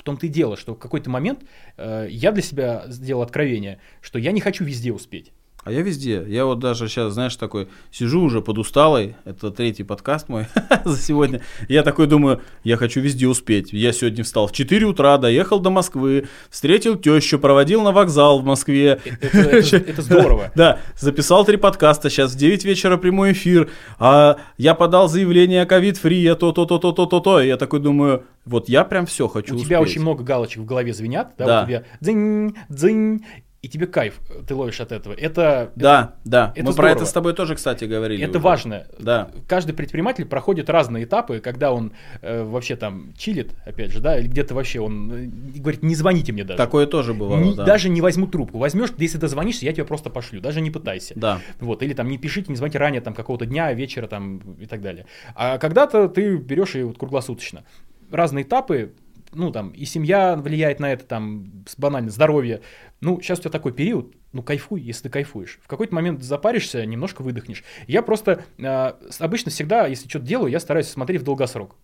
В том-то и дело, что в какой-то момент э, я для себя сделал откровение, что я не хочу везде успеть. А я везде. Я вот даже сейчас, знаешь, такой сижу уже под усталой. Это третий подкаст мой за сегодня. Я такой думаю, я хочу везде успеть. Я сегодня встал в 4 утра, доехал до Москвы, встретил тещу, проводил на вокзал в Москве. Это, это, это здорово. Да, записал три подкаста. Сейчас в 9 вечера прямой эфир. А я подал заявление о ковид-фри, я то, то, то, то, то, то, то. Я такой думаю, вот я прям все хочу У успеть. тебя очень много галочек в голове звенят, да? да. У тебя дзынь, дзынь, и тебе кайф э, ты ловишь от этого. Это да, это, да. Это Мы здорово. про это с тобой тоже, кстати, говорили. Это уже. важно. Да. Каждый предприниматель проходит разные этапы, когда он э, вообще там чилит, опять же, да, или где-то вообще он э, говорит, не звоните мне даже. Такое тоже бывало. Не, да. Даже не возьму трубку. Возьмешь, если дозвонишься, я тебя просто пошлю. Даже не пытайся. Да. Вот или там не пишите, не звоните ранее там какого-то дня, вечера там и так далее. А когда-то ты берешь и вот круглосуточно. Разные этапы ну, там, и семья влияет на это, там, банально, здоровье. Ну, сейчас у тебя такой период, ну, кайфуй, если ты кайфуешь. В какой-то момент запаришься, немножко выдохнешь. Я просто э, обычно всегда, если что-то делаю, я стараюсь смотреть в долгосрок.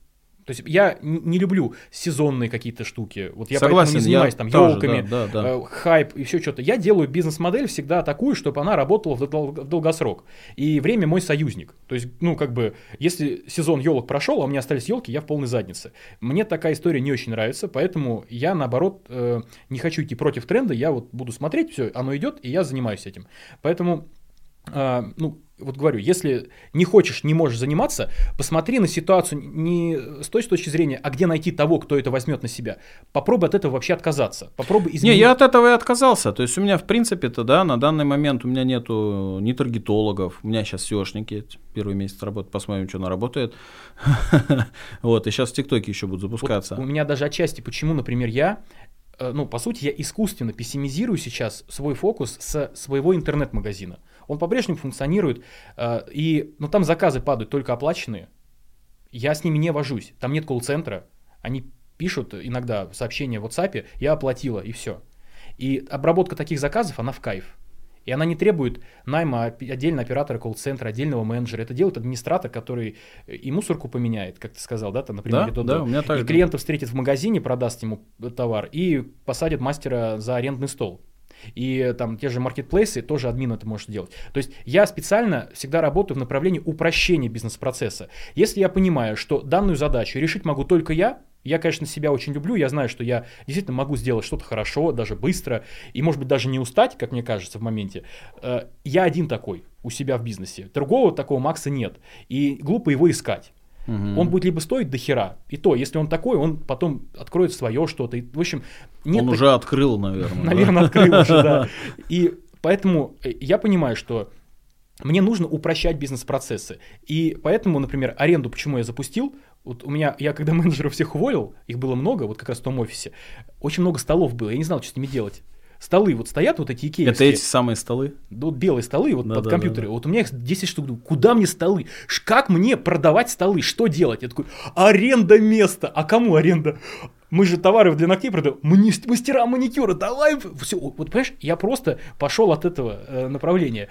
То есть я не люблю сезонные какие-то штуки. Вот я Согласен, поэтому не занимаюсь там тоже, елками, да, да, да. Э, хайп и все что-то. Я делаю бизнес-модель всегда такую, чтобы она работала в, дол- в долгосрок. И время мой союзник. То есть, ну, как бы, если сезон елок прошел, а у меня остались елки, я в полной заднице. Мне такая история не очень нравится, поэтому я, наоборот, э, не хочу идти против тренда. Я вот буду смотреть, все, оно идет, и я занимаюсь этим. Поэтому, ну, вот говорю, если не хочешь, не можешь заниматься, посмотри на ситуацию не с той точки зрения, а где найти того, кто это возьмет на себя. Попробуй от этого вообще отказаться. Попробуй изменить. Не, я от этого и отказался. То есть у меня, в принципе-то, да, на данный момент у меня нету ни таргетологов, у меня сейчас SEOшники, первый месяц работы, посмотрим, что она работает. Вот, и сейчас в ТикТоке еще будут запускаться. У меня даже отчасти, почему, например, я э, ну, по сути, я искусственно пессимизирую сейчас свой фокус с своего интернет-магазина. Он по-прежнему функционирует, э, и, но ну, там заказы падают только оплаченные. Я с ними не вожусь, там нет колл-центра, они пишут иногда сообщения в WhatsApp, я оплатила, и все. И обработка таких заказов, она в кайф. И она не требует найма отдельно оператора колл-центра, отдельного менеджера. Это делает администратор, который и мусорку поменяет, как ты сказал, да, там, например, да, да, у меня так и клиента встретит в магазине, продаст ему товар и посадит мастера за арендный стол. И там те же маркетплейсы, тоже админ это может делать. То есть я специально всегда работаю в направлении упрощения бизнес-процесса. Если я понимаю, что данную задачу решить могу только я, я, конечно, себя очень люблю, я знаю, что я действительно могу сделать что-то хорошо, даже быстро, и, может быть, даже не устать, как мне кажется, в моменте. Э, я один такой у себя в бизнесе. Другого такого Макса нет. И глупо его искать. Угу. Он будет либо стоить до хера, и то, если он такой, он потом откроет свое что-то. В общем, нет он так... уже открыл, наверное. Наверное, открыл уже, да. И поэтому э, я понимаю, что мне нужно упрощать бизнес-процессы. И поэтому, например, аренду, почему я запустил, вот у меня, я когда менеджеров всех уволил, их было много, вот как раз в том офисе, очень много столов было, я не знал, что с ними делать. Столы вот стоят, вот эти икеевские. Это эти самые столы? Да, вот белые столы вот да, под да, компьютеры. Да, да. Вот у меня их 10 штук. Куда мне столы? Как мне продавать столы? Что делать? Я такой, аренда места. А кому аренда? мы же товары для ногтей продаем, мастера маникюра, давай, все, вот понимаешь, я просто пошел от этого э, направления.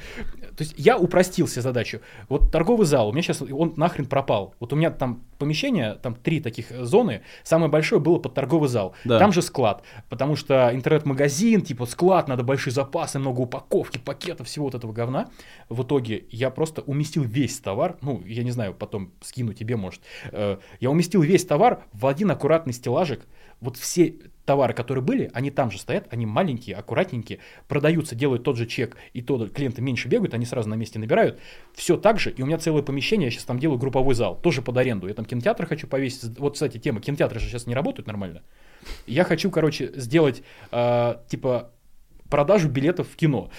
То есть я упростил себе задачу. Вот торговый зал, у меня сейчас, он нахрен пропал. Вот у меня там помещение, там три таких зоны, самое большое было под торговый зал. Да. Там же склад, потому что интернет-магазин, типа склад, надо большие запасы, много упаковки, пакетов, всего вот этого говна. В итоге я просто уместил весь товар, ну, я не знаю, потом скину тебе, может. Э, я уместил весь товар в один аккуратный стеллажик, вот все товары, которые были, они там же стоят, они маленькие, аккуратненькие, продаются, делают тот же чек, и то клиенты меньше бегают, они сразу на месте набирают. Все так же, и у меня целое помещение, я сейчас там делаю групповой зал, тоже под аренду. Я там кинотеатр хочу повесить. Вот, кстати, тема, кинотеатры же сейчас не работают нормально. Я хочу, короче, сделать, э, типа, продажу билетов в кино.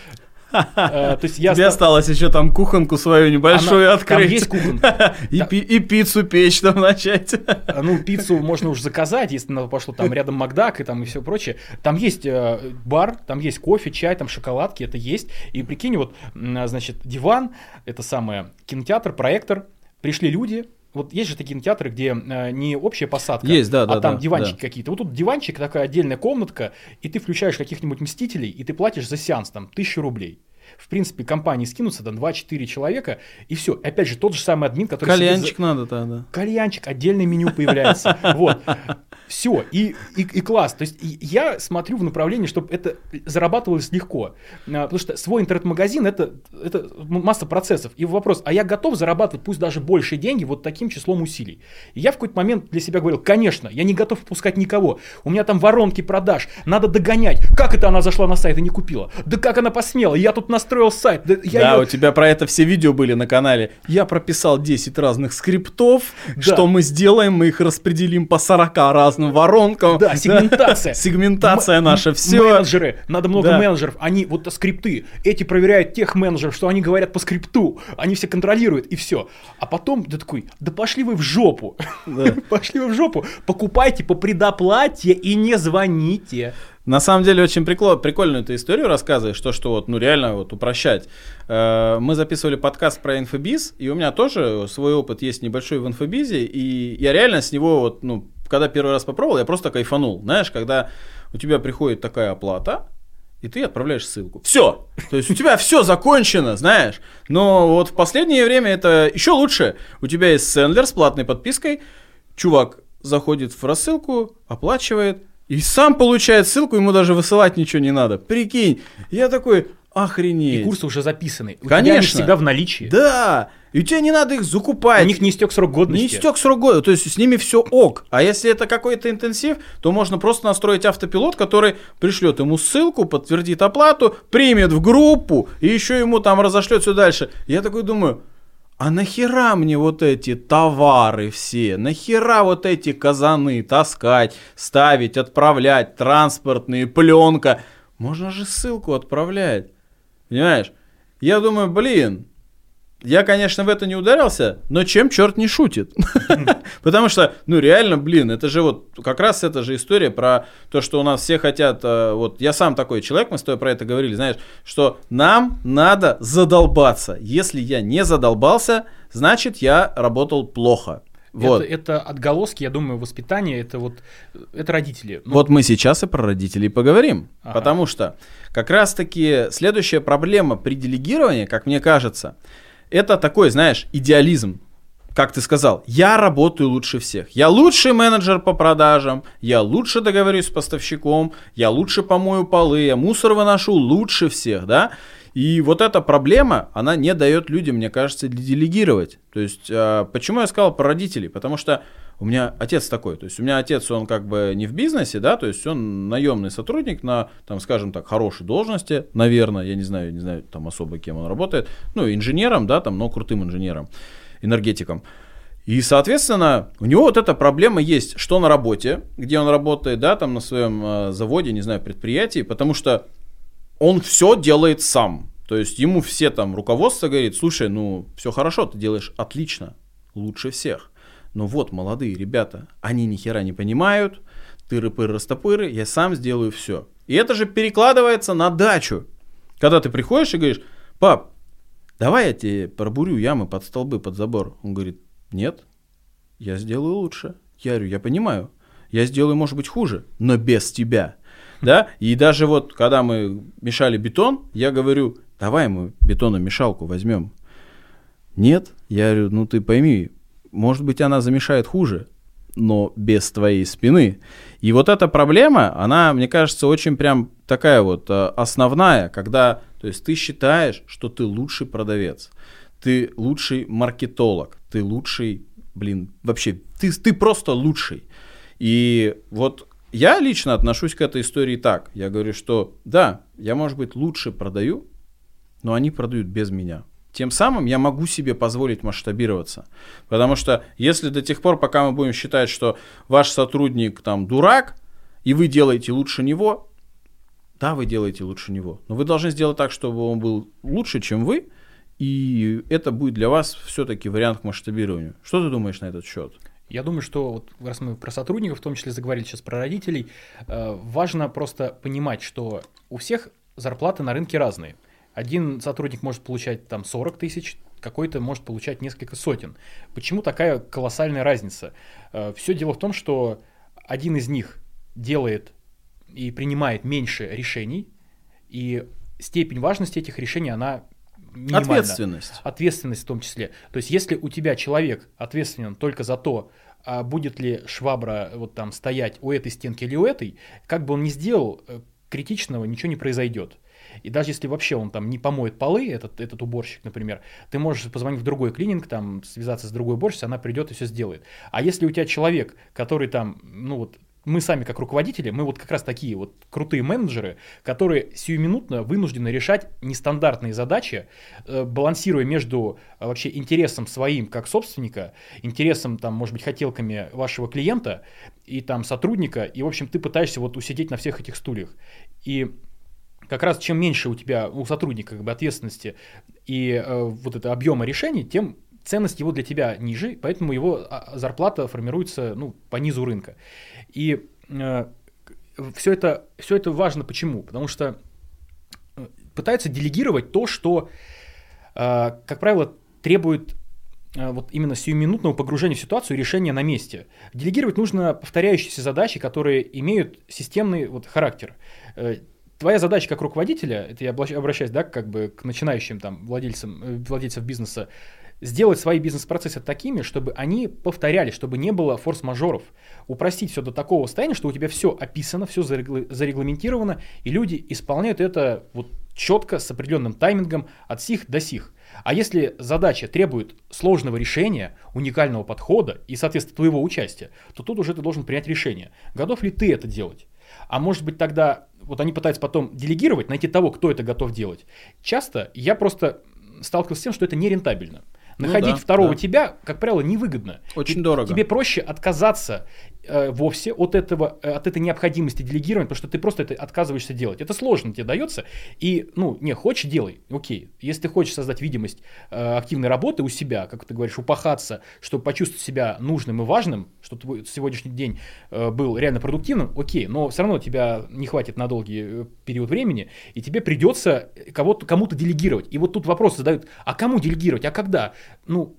Э, то есть я Тебе осталось еще там кухонку свою небольшую открыть. Там есть кухонка. И, пиццу печь там начать. Э, ну, пиццу можно уже заказать, если пошло там рядом Макдак и там и все прочее. Там есть э, бар, там есть кофе, чай, там шоколадки, это есть. И прикинь, вот, значит, диван, это самое, кинотеатр, проектор, пришли люди, вот есть же такие кинотеатры, где э, не общая посадка, есть, да, а да, там да, диванчики да. какие-то. Вот тут диванчик, такая отдельная комнатка, и ты включаешь каких-нибудь мстителей, и ты платишь за сеанс там тысячу рублей в принципе, компании скинутся, там 2-4 человека, и все. Опять же, тот же самый админ, который... Кальянчик за... надо тогда. Кальянчик, отдельное меню появляется. Вот. Все, и, и, и класс. То есть я смотрю в направлении, чтобы это зарабатывалось легко. А, потому что свой интернет-магазин это, это масса процессов. И вопрос, а я готов зарабатывать пусть даже больше деньги вот таким числом усилий. И я в какой-то момент для себя говорил, конечно, я не готов впускать никого. У меня там воронки продаж, надо догонять. Как это она зашла на сайт и не купила? Да как она посмела? Я тут настроил сайт. Да, я да ее... у тебя про это все видео были на канале. Я прописал 10 разных скриптов, да. что мы сделаем, мы их распределим по 40 разным разным воронкам. Да, сегментация. Сегментация наша, все. Менеджеры, надо много менеджеров, они вот скрипты, эти проверяют тех менеджеров, что они говорят по скрипту, они все контролируют, и все. А потом ты такой, да пошли вы в жопу, пошли вы в жопу, покупайте по предоплате и не звоните. На самом деле очень прикол, прикольную ты историю рассказываешь, то, что вот, ну реально вот упрощать. Э, мы записывали подкаст про инфобиз, и у меня тоже свой опыт есть небольшой в инфобизе, и я реально с него вот, ну, когда первый раз попробовал, я просто кайфанул. Знаешь, когда у тебя приходит такая оплата, и ты отправляешь ссылку. Все. То есть у тебя все закончено, знаешь. Но вот в последнее время это еще лучше. У тебя есть сендлер с платной подпиской. Чувак заходит в рассылку, оплачивает, и сам получает ссылку, ему даже высылать ничего не надо. Прикинь, я такой, охренеть. И курсы уже записаны. У Конечно. Тебя всегда в наличии. Да. И у тебя не надо их закупать. У них не истек срок годности. Не истек срок годности, то есть с ними все ок. А если это какой-то интенсив, то можно просто настроить автопилот, который пришлет ему ссылку, подтвердит оплату, примет в группу и еще ему там разошлет все дальше. Я такой думаю, а нахера мне вот эти товары все? Нахера вот эти казаны таскать, ставить, отправлять, транспортные, пленка? Можно же ссылку отправлять. Понимаешь? Я думаю, блин, я, конечно, в это не ударился, но чем черт не шутит? Потому что, ну, реально, блин, это же вот, как раз это же история про то, что у нас все хотят, э, вот, я сам такой человек, мы с тобой про это говорили, знаешь, что нам надо задолбаться. Если я не задолбался, значит, я работал плохо. Вот. Это, это отголоски, я думаю, воспитания, это вот, это родители. Ну, вот мы сейчас и про родителей поговорим, ага. потому что как раз-таки следующая проблема при делегировании, как мне кажется, это такой, знаешь, идеализм. Как ты сказал, я работаю лучше всех. Я лучший менеджер по продажам, я лучше договорюсь с поставщиком, я лучше помою полы, я мусор выношу лучше всех, да? И вот эта проблема, она не дает людям, мне кажется, делегировать. То есть, а, почему я сказал про родителей? Потому что у меня отец такой, то есть у меня отец, он как бы не в бизнесе, да, то есть он наемный сотрудник на, там, скажем так, хорошей должности, наверное, я не знаю, не знаю там особо кем он работает, ну, инженером, да, там, но крутым инженером, энергетиком. И, соответственно, у него вот эта проблема есть, что на работе, где он работает, да, там на своем э, заводе, не знаю, предприятии, потому что он все делает сам. То есть ему все там руководство говорит, слушай, ну все хорошо, ты делаешь отлично, лучше всех. Но вот молодые ребята, они ни хера не понимают, тыры-пыры-растопыры, я сам сделаю все. И это же перекладывается на дачу. Когда ты приходишь и говоришь, пап, давай я тебе пробурю ямы под столбы, под забор. Он говорит, нет, я сделаю лучше. Я говорю, я понимаю, я сделаю, может быть, хуже, но без тебя. Да? И даже вот, когда мы мешали бетон, я говорю, давай мы бетономешалку возьмем. Нет, я говорю, ну ты пойми, может быть, она замешает хуже, но без твоей спины. И вот эта проблема, она, мне кажется, очень прям такая вот э, основная, когда, то есть ты считаешь, что ты лучший продавец, ты лучший маркетолог, ты лучший, блин, вообще, ты, ты просто лучший. И вот я лично отношусь к этой истории так. Я говорю, что да, я, может быть, лучше продаю, но они продают без меня. Тем самым я могу себе позволить масштабироваться. Потому что если до тех пор, пока мы будем считать, что ваш сотрудник там дурак, и вы делаете лучше него, да, вы делаете лучше него. Но вы должны сделать так, чтобы он был лучше, чем вы, и это будет для вас все-таки вариант к масштабированию. Что ты думаешь на этот счет? Я думаю, что вот раз мы про сотрудников, в том числе заговорили сейчас про родителей, э, важно просто понимать, что у всех зарплаты на рынке разные. Один сотрудник может получать там 40 тысяч, какой-то может получать несколько сотен. Почему такая колоссальная разница? Э, Все дело в том, что один из них делает и принимает меньше решений, и степень важности этих решений, она минимальна. Ответственность. Ответственность в том числе. То есть, если у тебя человек ответственен только за то, а будет ли швабра вот там стоять у этой стенки или у этой, как бы он ни сделал, э, критичного ничего не произойдет. И даже если вообще он там не помоет полы, этот, этот уборщик, например, ты можешь позвонить в другой клининг, там, связаться с другой уборщицей, она придет и все сделает. А если у тебя человек, который там, ну вот, мы сами как руководители, мы вот как раз такие вот крутые менеджеры, которые сиюминутно вынуждены решать нестандартные задачи, э, балансируя между э, вообще интересом своим как собственника, интересом там, может быть, хотелками вашего клиента и там сотрудника, и, в общем, ты пытаешься вот усидеть на всех этих стульях. И как раз чем меньше у тебя, у сотрудника как бы ответственности и э, вот это объема решений, тем ценность его для тебя ниже, поэтому его а, зарплата формируется ну, по низу рынка. И э, все, это, все это важно почему? Потому что э, пытаются делегировать то, что, э, как правило, требует э, вот именно сиюминутного погружения в ситуацию и решения на месте. Делегировать нужно повторяющиеся задачи, которые имеют системный вот характер э, твоя задача как руководителя, это я обращаюсь, да, как бы к начинающим там владельцам, владельцам бизнеса, сделать свои бизнес-процессы такими, чтобы они повторялись, чтобы не было форс-мажоров. Упростить все до такого состояния, что у тебя все описано, все зарегламентировано, и люди исполняют это вот четко, с определенным таймингом от сих до сих. А если задача требует сложного решения, уникального подхода и, соответственно, твоего участия, то тут уже ты должен принять решение. Готов ли ты это делать? А может быть тогда вот они пытаются потом делегировать, найти того, кто это готов делать. Часто я просто сталкивался с тем, что это нерентабельно. Находить ну, да, второго да. тебя, как правило, невыгодно. Очень дорого. Тебе проще отказаться э, вовсе от этого, э, от этой необходимости делегирования, потому что ты просто это отказываешься делать. Это сложно тебе дается. И, ну, не, хочешь, делай, окей. Если ты хочешь создать видимость э, активной работы у себя, как ты говоришь, упахаться, чтобы почувствовать себя нужным и важным, чтобы твой сегодняшний день э, был реально продуктивным, окей, но все равно тебя не хватит на долгий э, период времени, и тебе придется кого-то, кому-то делегировать. И вот тут вопрос задают, а кому делегировать, а когда? ну,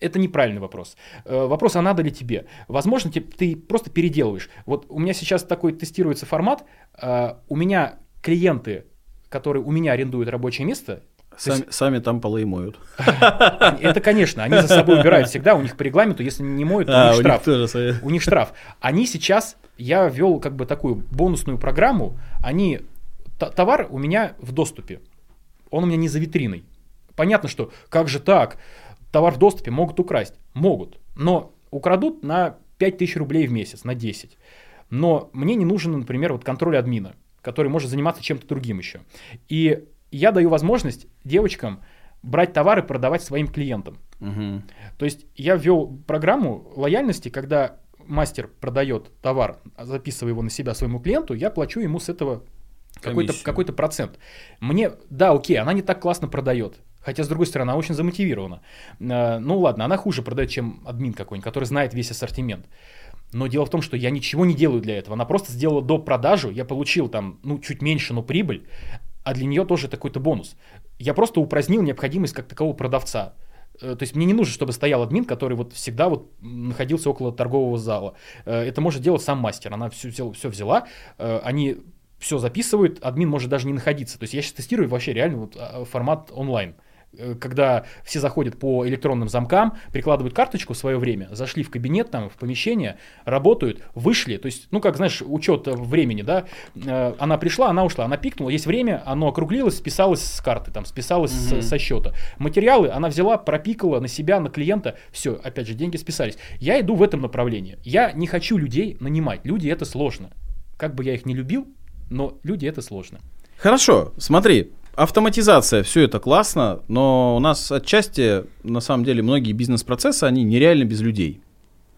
это неправильный вопрос. Э, вопрос, а надо ли тебе? Возможно, ты просто переделываешь. Вот у меня сейчас такой тестируется формат. Э, у меня клиенты, которые у меня арендуют рабочее место, Сами, есть... сами там полы моют. Это, конечно, они за собой убирают всегда, у них по регламенту, если не моют, то а, у них штраф. Них тоже... У них штраф. Они сейчас, я ввел как бы такую бонусную программу, они, товар у меня в доступе, он у меня не за витриной. Понятно, что как же так? Товар в доступе могут украсть. Могут. Но украдут на 5000 рублей в месяц, на 10. Но мне не нужен, например, вот контроль админа, который может заниматься чем-то другим еще. И я даю возможность девочкам брать товары, продавать своим клиентам. Мгм. То есть я ввел программу лояльности, когда мастер продает товар, записывая его на себя своему клиенту, я плачу ему с этого какой-то какой процент. Мне, да, окей, она не так классно продает. Хотя, с другой стороны, она очень замотивирована. Э, Ну ладно, она хуже продает, чем админ какой-нибудь, который знает весь ассортимент. Но дело в том, что я ничего не делаю для этого. Она просто сделала до продажу, я получил там, ну, чуть меньше, но прибыль, а для нее тоже это какой-то бонус. Я просто упразднил необходимость как такового продавца. Э, То есть мне не нужно, чтобы стоял админ, который вот всегда вот находился около торгового зала. Э, Это может делать сам мастер. Она все, все взяла, они все записывают, админ может даже не находиться. То есть я сейчас тестирую вообще реально вот а, формат онлайн. Э, Когда все заходят по электронным замкам, прикладывают карточку в свое время, зашли в кабинет, там, в помещение, работают, вышли. То есть, ну, как, знаешь, учет времени, да, Э, она пришла, она ушла, она пикнула, есть время, оно округлилось, списалось с карты, там, списалось с- Мгм. со счета. Материалы она взяла, пропикала на себя, на клиента, все, опять же, деньги списались. Я иду в этом направлении. Я не хочу людей нанимать. Люди это сложно. Как бы я их не любил, но люди это сложно. Хорошо, смотри, автоматизация, все это классно, но у нас отчасти, на самом деле, многие бизнес-процессы, они нереально без людей.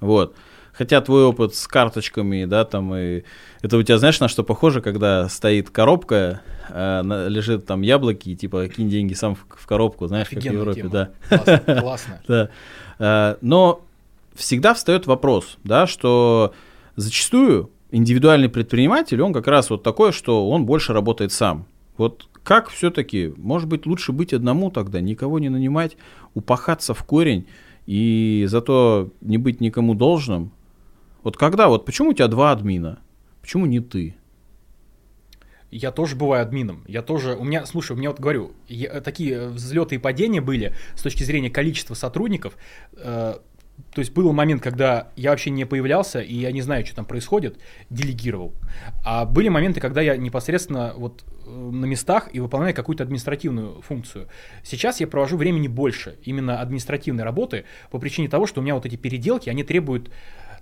Вот. Хотя твой опыт с карточками, да, там и это у тебя, знаешь, на что похоже, когда стоит коробка, э, на- лежит там яблоки, и типа кинь деньги сам в, в коробку, знаешь, как в Офигенная Европе, тема. да. Классно. классно. Да. Э, Но всегда встает вопрос, да, что зачастую индивидуальный предприниматель, он как раз вот такой, что он больше работает сам. Вот как все-таки, может быть, лучше быть одному тогда, никого не нанимать, упахаться в корень и зато не быть никому должным? Вот когда, вот почему у тебя два админа? Почему не ты? Я тоже бываю админом. Я тоже. У меня, слушай, у меня вот говорю, я- такие взлеты и падения были с точки зрения количества сотрудников. Э, то есть был момент, когда я вообще не появлялся, и я не знаю, что там происходит, делегировал. А были моменты, когда я непосредственно вот э, на местах и выполняю какую-то административную функцию. Сейчас я провожу времени больше именно административной работы по причине того, что у меня вот эти переделки, они требуют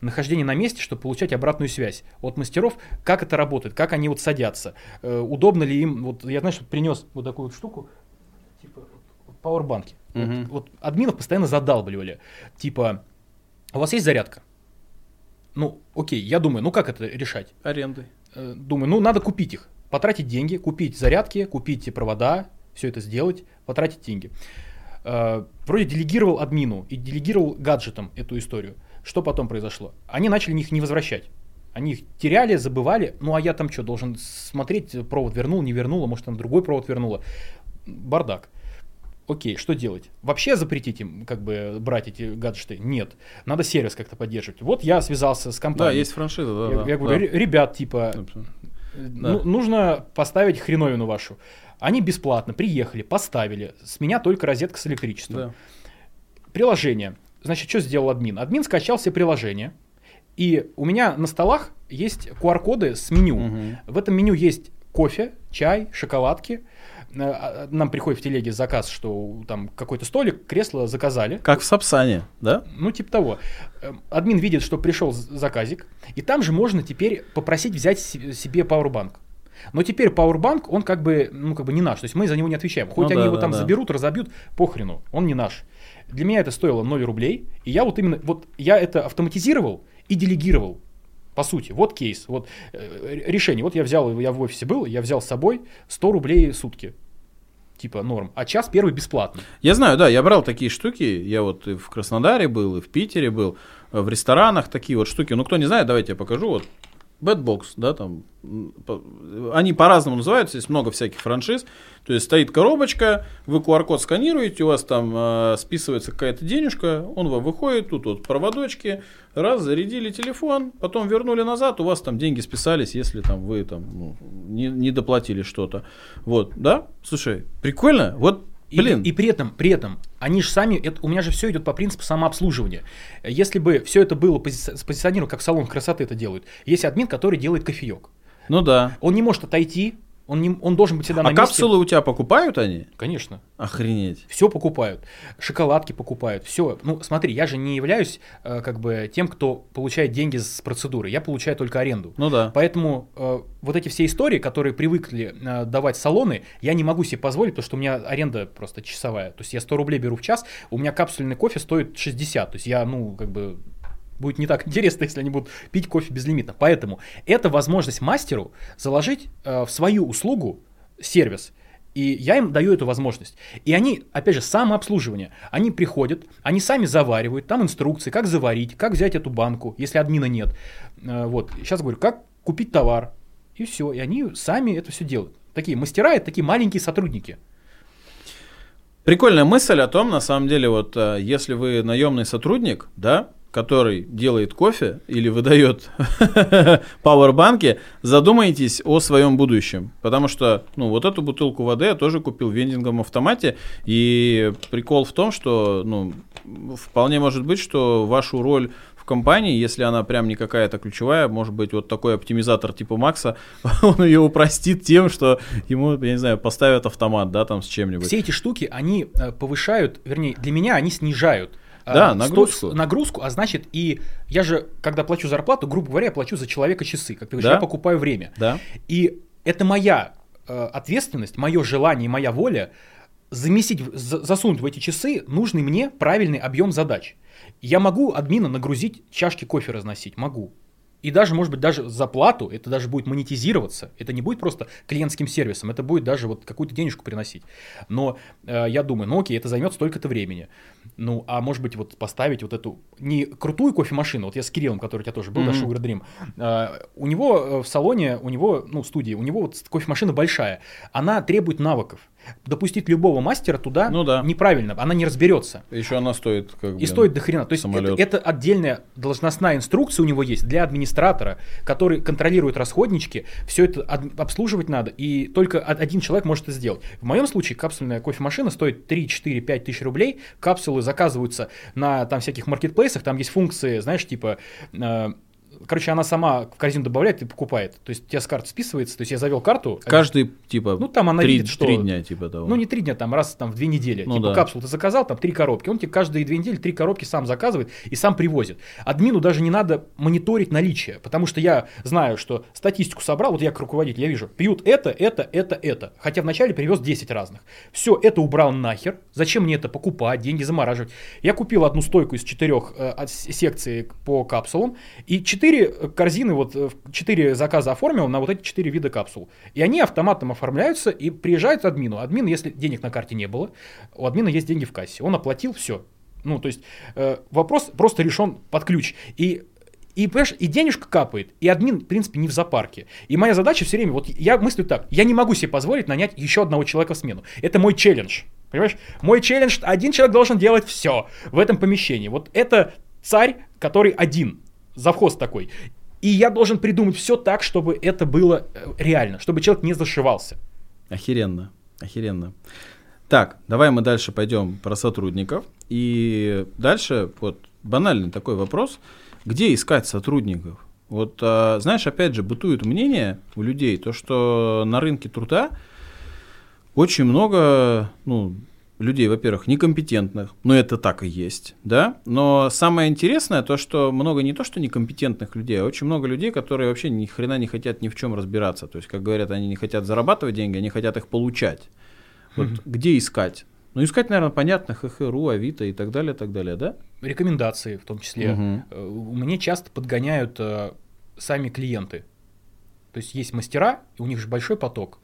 нахождения на месте, чтобы получать обратную связь от мастеров, как это работает, как они вот садятся, э, удобно ли им, вот я, знаешь, принес вот такую вот штуку, типа вот пауэрбанки. Вот-. Вот, админов постоянно задалбливали, типа, у вас есть зарядка? Ну, окей, я думаю, ну как это решать? Аренды. Э, Думаю, ну надо купить их, потратить деньги, купить зарядки, купить провода, все это сделать, потратить деньги. Э, Вроде делегировал админу и делегировал гаджетам эту историю. Что потом произошло? Они начали их не возвращать. Они их теряли, забывали. Ну а я там что, должен смотреть, э, провод вернул, не вернула, может там другой провод вернула. Бардак. Окей, что делать? Вообще запретить им как бы брать эти гаджеты? Нет. Надо сервис как-то поддерживать. Вот я связался с Да, компанией. есть франшиза, да. я, да, я говорю, да. «Ре- ребят, типа, Абсолютно. ну, нужно поставить хреновину вашу. Они бесплатно приехали, поставили. С меня только розетка с электричеством. Да. Приложение. Значит, что сделал админ? Админ скачал все приложения. И у меня на столах есть QR-коды с меню. Мгм. В этом меню есть кофе, чай, шоколадки. Э, а, Нам приходит в телеге заказ, что там какой-то столик, кресло заказали. Как в Сапсане, да? Ну, типа того. Эм, Админ видит, что пришел заказик, и там же можно теперь попросить взять се- себе пауэрбанк. Но теперь пауэрбанк, он как бы, ну, как бы не наш, то есть мы за него не отвечаем. Хоть Ну они да, его да, там да. заберут, разобьют, похрену, он не наш. Для меня это стоило 0 рублей, и я вот именно, вот я это автоматизировал и делегировал. По сути, вот кейс, вот э, решение. Вот я взял, я в офисе был, я взял с собой 100 рублей в сутки. Типа норм. А час первый бесплатный. Я знаю, да, я брал такие штуки, я вот и в Краснодаре был, и в Питере был, э, в ресторанах такие вот штуки. Ну, кто не знает, давайте я покажу. Вот Bedbox, да, там, они по-разному называются, есть много всяких франшиз. То есть стоит коробочка, вы QR-код сканируете, у вас там э, списывается какая-то денежка, он вам выходит, тут вот проводочки, раз, зарядили телефон, потом вернули назад, у вас там деньги списались, если там вы там ну, не, не доплатили что-то. Вот, да? Слушай, прикольно. Вот, блин. и при этом, при этом, они же сами, это, у меня же все идет по принципу самообслуживания. Если бы все это было пози- спозиционировано, как салон красоты это делают, есть админ, который делает кофеек. Ну да. Он не может отойти, Он, не, он должен быть всегда на А месте. капсулы у тебя покупают они? Конечно. Охренеть. Все покупают, шоколадки покупают, все. Ну, смотри, я же не являюсь э, как бы тем, кто получает деньги с процедуры. Я получаю только аренду. Ну да. Поэтому э, вот эти все истории, которые привыкли э, давать салоны, я не могу себе позволить, потому что у меня аренда просто часовая. То есть я 100 рублей беру в час, у меня капсульный кофе стоит 60. То есть я, ну, как бы будет не так интересно, если они будут пить кофе безлимитно. Поэтому это возможность мастеру заложить э, в свою услугу сервис. И я им даю эту возможность. И они, опять же, самообслуживание. Они приходят, они сами заваривают, там инструкции, как заварить, как взять эту банку, если админа нет. Э, Вот, сейчас говорю, как купить товар. И все, и они сами это все делают. Такие мастера, это такие маленькие сотрудники. Прикольная мысль о том, на самом деле, вот э, если вы наемный сотрудник, да, который делает кофе или выдает пауэрбанки, задумайтесь о своем будущем. Потому что, ну, вот эту бутылку воды я тоже купил в вендинговом автомате. И прикол в том, что, ну, вполне может быть, что вашу роль в компании, если она прям не какая-то ключевая, может быть, вот такой оптимизатор типа Макса, он ее упростит тем, что ему, я не знаю, поставят автомат, да, там с чем-нибудь. Все эти штуки, они э, повышают, вернее, для меня они снижают э, Да, сто- нагрузку. нагрузку, а значит и я же, когда плачу зарплату, грубо говоря, я плачу за человека часы, как ты говоришь, Да. я покупаю время. Да? И это моя э, ответственность, мое желание, моя воля заместить, засунуть в эти часы нужный мне правильный объем задач. Я могу админа нагрузить чашки кофе разносить, могу. И даже, может быть, даже за плату это даже будет монетизироваться. Это не будет просто клиентским сервисом, это будет даже вот какую-то денежку приносить. Но э, я думаю, ну окей, это займет столько-то времени. Ну, а может быть, вот поставить вот эту не крутую кофемашину, вот я с Кириллом, который у тебя тоже был, да, Мгм. Sugar Dream, э, у него э, в салоне, у него, ну, студии, у него вот кофемашина большая, она требует навыков. Допустить любого мастера туда Ну да. неправильно, она не разберется. Еще она стоит как И блин, стоит до хрена. То есть это, это отдельная должностная инструкция у него есть для администратора, который контролирует расходнички. Все это обслуживать надо, и только од- один человек может это сделать. В моем случае капсульная кофемашина стоит 3, 4, 5 тысяч рублей. Капсулы заказываются на там всяких маркетплейсах, там есть функции, знаешь, типа... э, Короче, она сама в корзину добавляет и покупает. То есть у тебя с карты списывается. То есть я завел карту. Каждый, типа, Ну, там она три, видит, что- три дня, типа того. Ну, не три дня, там раз там в две недели. Ну типа да. капсулу ты заказал, там три коробки. Он тебе каждые две недели три коробки сам заказывает и сам привозит. Админу даже не надо мониторить наличие, потому что я знаю, что статистику собрал, вот я как руководитель, я вижу, пьют это, это, это, это. Хотя вначале привез 10 разных. Все, это убрал нахер. Зачем мне это покупать, деньги замораживать? Я купил одну стойку из четырех э, секций по капсулам, и четыре э, корзины, вот э, четыре заказа оформил на вот эти четыре вида капсул. И они автоматом оформляются и приезжают админу. Админ, если денег на карте не было, у админа есть деньги в кассе. Он оплатил, все. Ну, то есть э, вопрос просто решен под ключ. И и, понимаешь, и денежка капает, и админ, в принципе, не в зоопарке. И моя задача все время, вот я мыслю так, я не могу себе позволить нанять еще одного человека в смену. Это мой челлендж. Понимаешь? Мой челлендж, один человек должен делать все в этом помещении. Вот это царь, который один, завхоз такой. И я должен придумать все так, чтобы это было э, реально, чтобы человек не зашивался. Охеренно, охеренно. Так, давай мы дальше пойдем про сотрудников. И дальше вот банальный такой вопрос. Где искать сотрудников? Вот, а, знаешь, опять же, бытует мнение у людей, то, что на рынке труда очень много, ну, людей, во-первых, некомпетентных, но это так и есть, да, но самое интересное то, что много не то, что некомпетентных людей, а очень много людей, которые вообще ни хрена не хотят ни в чем разбираться, то есть, как говорят, они не хотят зарабатывать деньги, они хотят их получать. Вот где искать? Ну, искать, наверное, понятно, ХХРУ, Авито и так далее, так далее, да? Рекомендации в том числе. Мгм. Э, Мне часто подгоняют э, сами клиенты. То есть есть мастера, и у них же большой поток,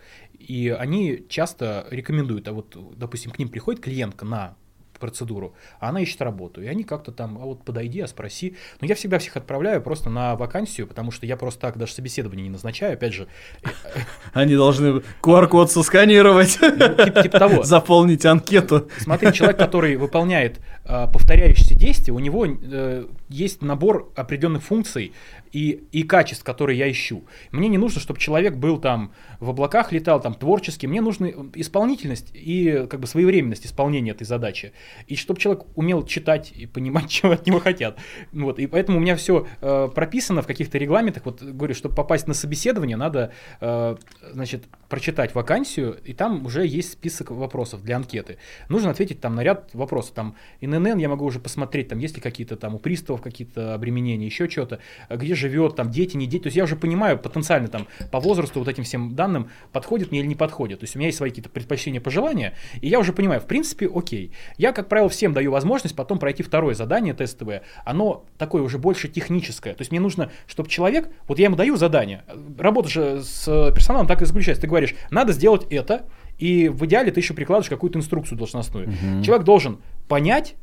и они часто рекомендуют, а вот, допустим, к ним приходит клиентка на процедуру, а она ищет работу, и они как-то там, а вот подойди, а спроси. Но я всегда всех отправляю просто на вакансию, потому что я просто так даже собеседование не назначаю, опять же, Они должны QR-код сосканировать, типа, того. заполнить анкету. Смотри, человек, который выполняет э, повторяющиеся действия, у него э, есть набор определенных функций и, и качеств, которые я ищу. Мне не нужно, чтобы человек был там в облаках летал, там творческий. Мне нужна исполнительность и как бы своевременность исполнения этой задачи. и чтобы человек умел читать и понимать, чего от него хотят. Вот, и поэтому у меня все э, прописано в каких-то регламентах. Вот говорю, чтобы попасть на собеседование, надо, э, значит, прочитать вакансию, и там уже есть список вопросов для анкеты. Нужно ответить там на ряд вопросов. Там ИНН я могу уже посмотреть, там есть ли какие-то там у приставов какие-то обременения, еще что-то, где живет, там дети, не дети. То есть я уже понимаю потенциально там по возрасту вот этим всем данным, подходит мне или не подходит. То есть у меня есть свои какие-то предпочтения, пожелания, и я уже понимаю, в принципе, окей. Я, как правило, всем даю возможность потом пройти второе задание тестовое. Оно такое уже больше техническое. То есть мне нужно, чтобы человек, вот я ему даю задание, работа же с персоналом так и заключается. Ты говоришь, надо сделать это, и в идеале ты еще прикладываешь какую-то инструкцию должностную. Угу. Человек должен понять,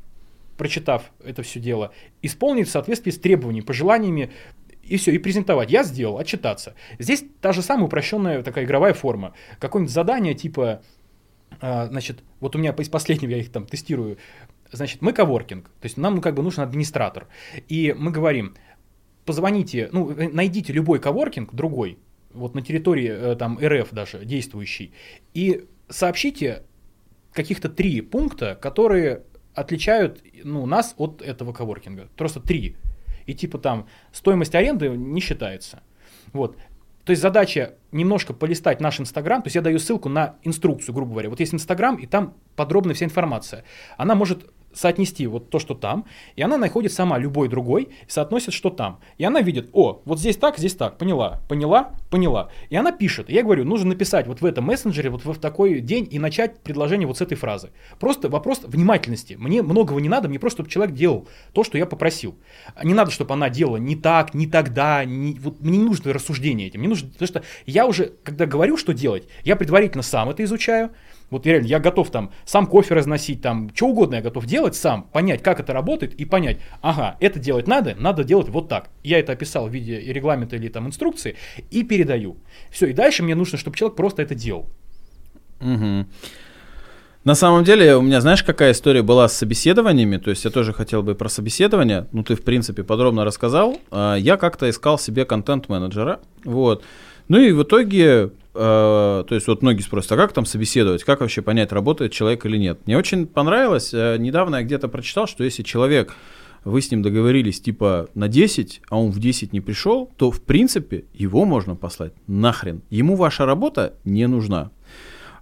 прочитав это все дело, исполнить в соответствии с требованиями, пожеланиями и все, и презентовать. Я сделал, отчитаться. Здесь та же самая упрощенная такая игровая форма. Какое-нибудь задание типа, э, значит, вот у меня из последнего я их там тестирую, значит, мы коворкинг, то есть нам ну, как бы нужен администратор. И мы говорим, позвоните, ну, э, найдите любой коворкинг, другой, вот на территории э, там РФ даже действующий, и сообщите каких-то три пункта, которые отличают ну, нас от этого коворкинга. Просто три и типа там стоимость аренды не считается. Вот. То есть задача немножко полистать наш Инстаграм, то есть я даю ссылку на инструкцию, грубо говоря. Вот есть Инстаграм, и там подробная вся информация. Она может соотнести вот то, что там, и она находит сама любой другой, соотносит, что там. И она видит, о, вот здесь так, здесь так, поняла, поняла, поняла. И она пишет. Я говорю, нужно написать вот в этом мессенджере, вот в такой день и начать предложение вот с этой фразы. Просто вопрос внимательности. Мне многого не надо, мне просто, чтобы человек делал то, что я попросил. Не надо, чтобы она делала не так, не тогда, не, вот мне не нужно рассуждение этим. Мне нужно, потому что я уже, когда говорю, что делать, я предварительно сам это изучаю, вот реально, я готов там сам кофе разносить, там, что угодно я готов делать сам, понять, как это работает и понять, ага, это делать надо, надо делать вот так. Я это описал в виде регламента или там инструкции и передаю. Все, и дальше мне нужно, чтобы человек просто это делал. Угу. На самом деле, у меня, знаешь, какая история была с собеседованиями? То есть я тоже хотел бы про собеседование. Ну, ты, в принципе, подробно рассказал. А, я как-то искал себе контент-менеджера. Вот. Ну и в итоге то есть вот многие спросят, а как там собеседовать, как вообще понять, работает человек или нет. Мне очень понравилось, э, недавно я где-то прочитал, что если человек, вы с ним договорились типа на 10, а он в 10 не пришел, то в принципе его можно послать нахрен. Ему ваша работа не нужна.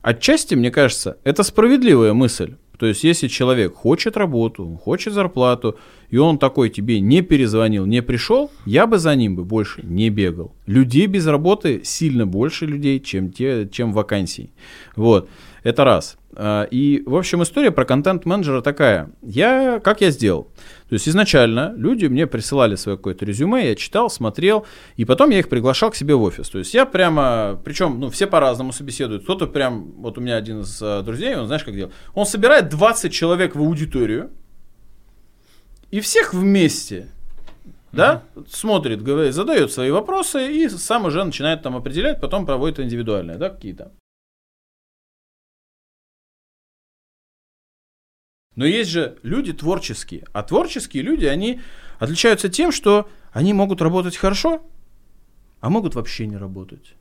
Отчасти, мне кажется, это справедливая мысль. То есть, если человек хочет работу, хочет зарплату, и он такой тебе не перезвонил, не пришел, я бы за ним бы больше не бегал. Людей без работы сильно больше людей, чем, те, чем вакансий. Вот, это раз. А, и, в общем, история про контент-менеджера такая. Я, как я сделал? То есть изначально люди мне присылали свое какое-то резюме, я читал, смотрел, и потом я их приглашал к себе в офис. То есть я прямо, причем, ну, все по-разному собеседуют. Кто-то прям, вот у меня один из uh, друзей, он знаешь, как делал? Он собирает 20 человек в аудиторию, и всех вместе, да, mm-hmm. смотрит, говорит, задает свои вопросы и сам уже начинает там определять, потом проводит индивидуальные, да, какие-то. Но есть же люди творческие. А творческие люди, они отличаются тем, что они могут работать хорошо, а могут вообще не работать.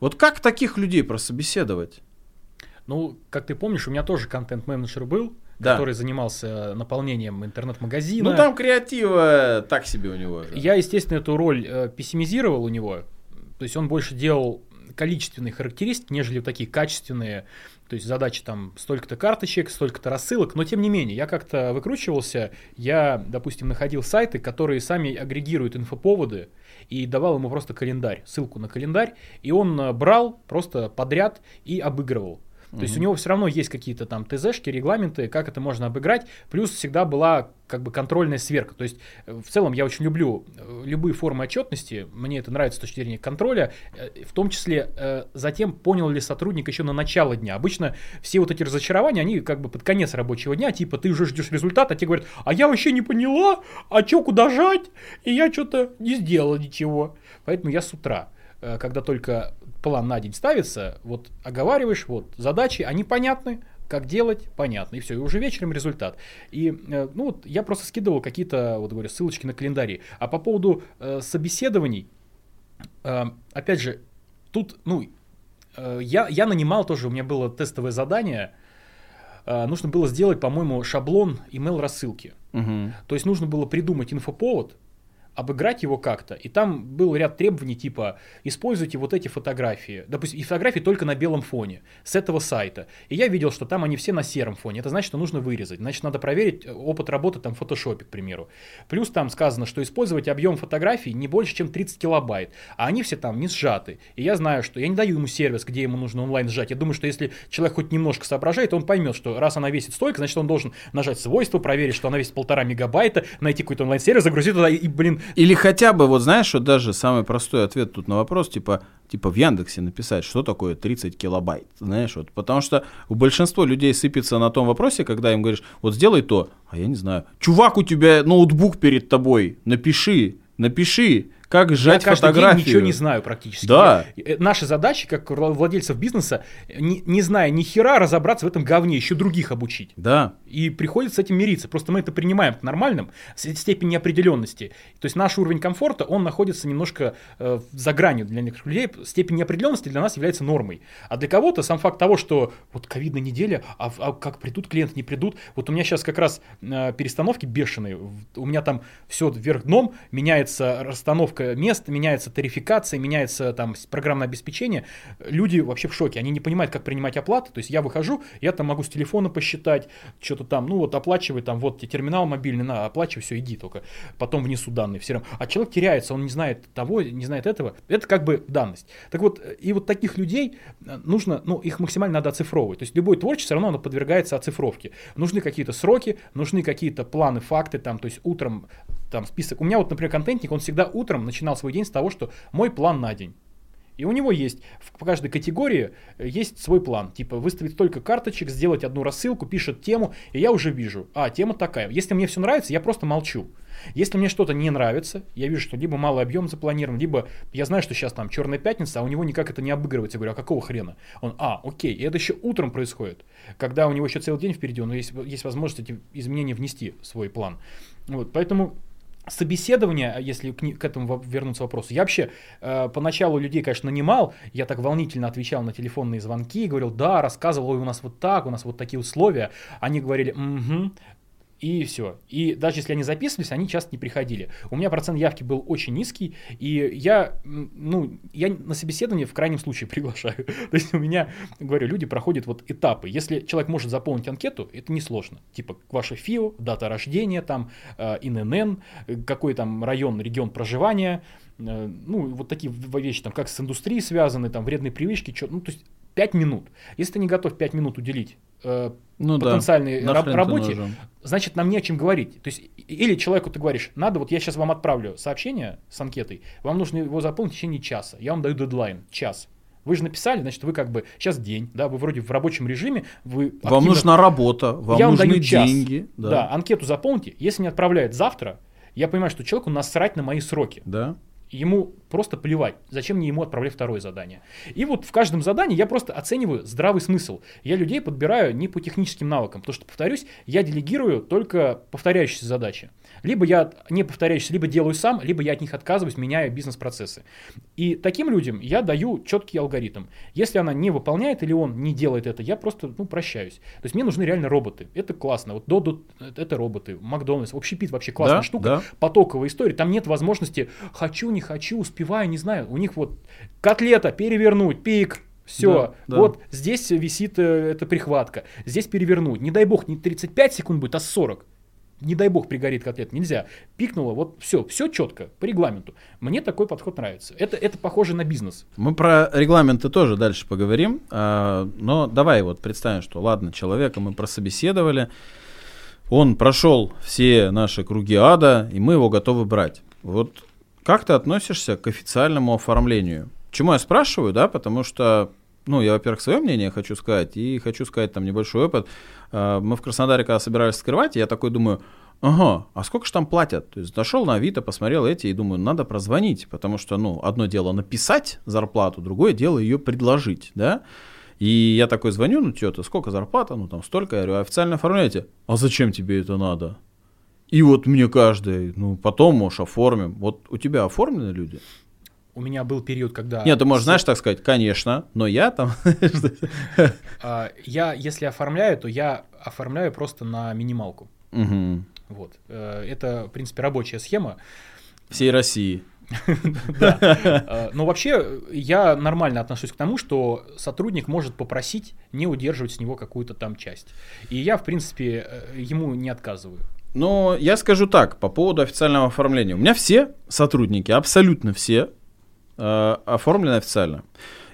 Вот как таких людей прособеседовать? Ну, как ты помнишь, у меня тоже контент-менеджер был, да. который занимался наполнением интернет-магазина. Ну, там креатива так себе у него же. Я, естественно, эту роль э, пессимизировал у него. То есть он больше делал количественные характеристики, нежели такие качественные то есть задача там столько-то карточек, столько-то рассылок, но тем не менее, я как-то выкручивался, я, допустим, находил сайты, которые сами агрегируют инфоповоды, и давал ему просто календарь, ссылку на календарь, и он э, брал просто подряд и обыгрывал. То есть у него все равно есть какие-то там ТЗшки, регламенты, как это можно обыграть. Плюс всегда была как бы контрольная сверка. То есть э, в целом я очень люблю э, любые формы отчетности. Мне это нравится с точки зрения контроля. Э, в том числе затем понял ли сотрудник еще на начало дня. Обычно все вот эти разочарования, они как бы под конец рабочего дня. Типа ты уже ждешь результата, а тебе говорят, а я вообще не поняла, а что куда жать? И я что-то не сделала ничего. Поэтому я с утра когда только план на день ставится, вот оговариваешь, вот задачи, они понятны, как делать, понятно, и все, и уже вечером результат. И, э, ну, вот я просто скидывал какие-то, вот говорю, ссылочки на календари. А по поводу э, собеседований, э, опять же, тут, ну, э, я, я нанимал тоже, у меня было тестовое задание, э, нужно было сделать, по-моему, шаблон email рассылки. Мгм. То есть нужно было придумать инфоповод, обыграть его как-то, и там был ряд требований типа используйте вот эти фотографии, допустим, и фотографии только на белом фоне с этого сайта. И я видел, что там они все на сером фоне. Это значит, что нужно вырезать. Значит, надо проверить э, опыт работы там в фотошопе, к примеру. Плюс там сказано, что использовать объем фотографий не больше, чем 30 килобайт, а они все там не сжаты. И я знаю, что я не даю ему сервис, где ему нужно онлайн сжать. Я думаю, что если человек хоть немножко соображает, он поймет, что раз она весит столько, значит, он должен нажать свойства, проверить, что она весит полтора мегабайта, найти какой-то онлайн-сервис, загрузить туда и, блин, Или хотя бы, вот знаешь, что даже самый простой ответ тут на вопрос, типа, типа в Яндексе написать, что такое 30 килобайт, знаешь, вот, потому что у большинства людей сыпется на том вопросе, когда им говоришь, вот сделай то, а я не знаю, чувак, у тебя ноутбук перед тобой, напиши, напиши, как сжать я каждый фотографию. день ничего не знаю практически. Да. Я- э, наша задача, как вла- владельцев бизнеса, не, не зная ни хера, разобраться в этом говне, еще других обучить. Да, И приходится с этим мириться. Просто мы это принимаем к нормальным, с степень неопределенности. То есть наш уровень комфорта, он находится немножко э, за гранью для некоторых людей. Степень неопределенности для нас является нормой. А для кого-то сам факт того, что вот ковидная неделя, а, а как придут клиенты, не придут. Вот у меня сейчас как раз э, перестановки бешеные. У меня там все вверх дном, меняется расстановка мест, меняется тарификация, меняется там программное обеспечение. Люди вообще в шоке, они не понимают, как принимать оплаты. То есть я выхожу, я там могу с телефона посчитать, что-то там, ну вот оплачивай, там вот тебе терминал мобильный, на, оплачивай, все, иди только. Потом внесу данные все равно. А человек теряется, он не знает того, не знает этого. Это как бы данность. Так вот, и вот таких людей э, нужно, ну, их максимально надо оцифровывать. То есть любой творчество все равно оно подвергается оцифровке. Нужны какие-то сроки, нужны какие-то планы, факты, там, то есть утром там список. У меня вот, например, контентник, он всегда утром начинал свой день с того, что мой план на день. И у него есть, в каждой категории э, есть свой план. Типа выставить столько карточек, сделать одну рассылку, пишет тему, и я уже вижу, а, тема такая. Если мне все нравится, я просто молчу. Если мне что-то не нравится, я вижу, что либо малый объем запланирован, либо я знаю, что сейчас там черная пятница, а у него никак это не обыгрывается. Я говорю, а какого хрена? Он, а, окей, и это еще утром происходит. Когда у него еще целый день впереди, него есть, есть возможность эти изменения внести в свой план. Вот, поэтому собеседование, если к, к этому вернуться вопросу, я вообще э, поначалу людей, конечно, нанимал, я так волнительно отвечал на телефонные звонки, говорил, да, рассказывал, у нас вот так, у нас вот такие условия, они говорили, угу, и все. И даже если они записывались, они часто не приходили. У меня процент явки был очень низкий, и я, ну, я на собеседование в крайнем случае приглашаю. То есть у меня, говорю, люди проходят вот этапы. Если человек может заполнить анкету, это несложно. Типа ваше ФИО, дата рождения, там, э, ИНН, какой там район, регион проживания, э, ну, вот такие вещи, там, как с индустрией связаны, там, вредные привычки, чё, ну, то есть 5 минут. Если ты не готов 5 минут уделить э, ну да. потенциальной Нахрен раб- работе, нужен? значит, нам не о чем говорить. То есть, или человеку ты говоришь, надо, вот я сейчас вам отправлю сообщение с анкетой, вам нужно его заполнить в течение часа. Я вам даю дедлайн, час. Вы же написали, значит, вы как бы, сейчас день, да, вы вроде в рабочем режиме, вы Вам активно- нужна работа, вам я вам нужны даю час. деньги. Да. Да. анкету заполните, если не отправляют завтра, я понимаю, что человеку насрать на мои сроки. да. Ему просто плевать, зачем мне ему отправлять второе задание. И вот в каждом задании я просто оцениваю здравый смысл. Я людей подбираю не по техническим навыкам, потому что, повторюсь, я делегирую только повторяющиеся задачи. Либо я не повторяющиеся, либо делаю сам, либо я от них отказываюсь, меняя бизнес-процессы. И таким людям я даю четкий алгоритм. Если она не выполняет или он не делает это, я просто ну, прощаюсь. То есть мне нужны реально роботы. Это классно. Вот Додо — это роботы. Макдональдс, общепит вообще классная Да, штука да. потоковая история, там нет возможности хочу, не хочу, успеваю, не знаю. У них вот котлета перевернуть, пик, все. Да, да. Вот здесь висит э, эта прихватка. Здесь перевернуть. Не дай бог, не 35 секунд будет, а 40. Не дай бог пригорит котлет, нельзя. Пикнуло, вот все, все четко, по регламенту. Мне такой подход нравится. Это, это похоже на бизнес. Мы про регламенты тоже дальше поговорим. а, но давай вот представим, что ладно, человека мы прособеседовали, он прошел все наши круги ада, и мы его готовы брать. Вот как ты относишься к официальному оформлению? Чему я спрашиваю, да, потому что, ну, я, во-первых, свое мнение хочу сказать, и хочу сказать там небольшой опыт. А, Мы в Краснодаре, когда собирались скрывать, я такой думаю, ага, а сколько же там платят? То есть зашел на Авито, посмотрел эти и думаю, надо прозвонить, потому что, ну, одно дело написать зарплату, другое дело ее предложить, да? И я такой звоню, ну, что-то, сколько зарплата? Ну, там столько. Я говорю, «А официально оформляете? А зачем тебе это надо? И вот мне каждый, ну, потом, может, оформим. Вот у тебя оформлены люди? у меня был период, когда... Нет, ты можешь, знаешь, так сказать, конечно, но я там... А, я, если оформляю, то я оформляю просто на минималку. Вот. Э, Это, в принципе, рабочая схема. Всей России. Да. Э, Но вообще я нормально отношусь к тому, что сотрудник может попросить не удерживать с него какую-то там часть. И я, в принципе, э, ему не отказываю. Но я скажу так, по поводу официального оформления. У меня все сотрудники, абсолютно все, э, оформлены официально.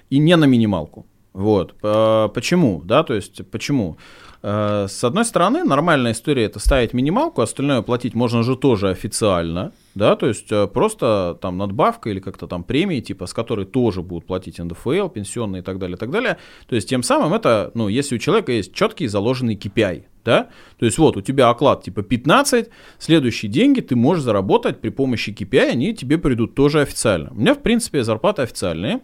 И не на минималку. Вот. Э, Почему? Да, то есть, почему? Э, С одной стороны, нормальная история это ставить минималку, остальное платить можно же тоже официально, да, то есть э, просто там надбавка или как-то там премии, типа, с которой тоже будут платить НДФЛ, пенсионные и так далее, и так далее. То есть тем самым это, ну, если у человека есть четкий заложенный KPI, да, то есть вот у тебя оклад типа 15, следующие деньги ты можешь заработать при помощи KPI, они тебе придут тоже официально. У меня, в принципе, зарплаты официальные,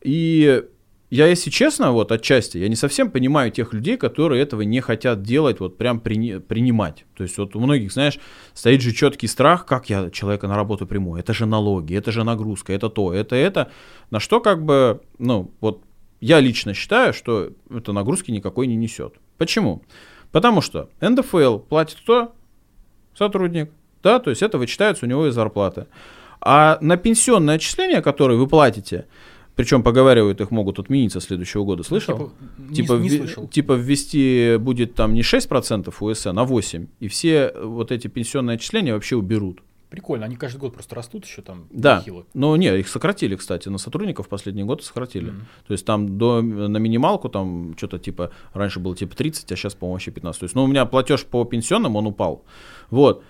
и я, если честно, вот отчасти, я не совсем понимаю тех людей, которые этого не хотят делать, вот прям прини- принимать. То есть вот у многих, знаешь, стоит же четкий страх, как я человека на работу приму. Это же налоги, это же нагрузка, это то, это это. На что как бы, ну, вот я лично считаю, что это нагрузки никакой не несет. Почему? Потому что НДФЛ платит кто? Сотрудник. Да, то есть это вычитается у него из зарплаты. А на пенсионное отчисление, которое вы платите, причем поговаривают, их могут отменить со следующего года. Слышал? Типа, не, Типа, не вве- слышал. типа ввести будет там не 6% УСН, а 8%. И все вот эти пенсионные отчисления вообще уберут. Прикольно, они каждый год просто растут еще там Да. нехило. Но не, их сократили, кстати, на сотрудников последний год сократили. Мгм. То есть там до, на минималку там что-то типа, раньше было типа 30, а сейчас, по-моему, вообще 15. То есть, ну, у меня платеж по пенсионным, он упал. Вот.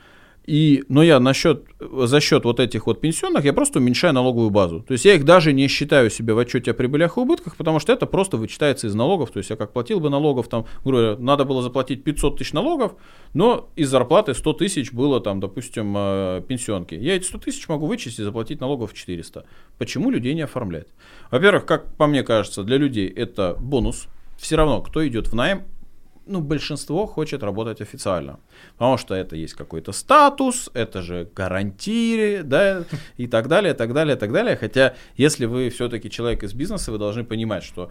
И, но я насчет, за счет вот этих вот пенсионных, я просто уменьшаю налоговую базу. То есть я их даже не считаю себе в отчете о прибылях и убытках, потому что это просто вычитается из налогов. То есть я как платил бы налогов, там, говоря, надо было заплатить 500 тысяч налогов, но из зарплаты 100 тысяч было там, допустим, э, пенсионки. Я эти 100 тысяч могу вычесть и заплатить налогов 400. Почему людей не оформлять? Во-первых, как по мне кажется, для людей это бонус. Все равно, кто идет в найм, ну, большинство хочет работать официально. Потому что это есть какой-то статус, это же гарантии, да, и так далее, так далее, так далее. Хотя, если вы все-таки человек из бизнеса, вы должны понимать, что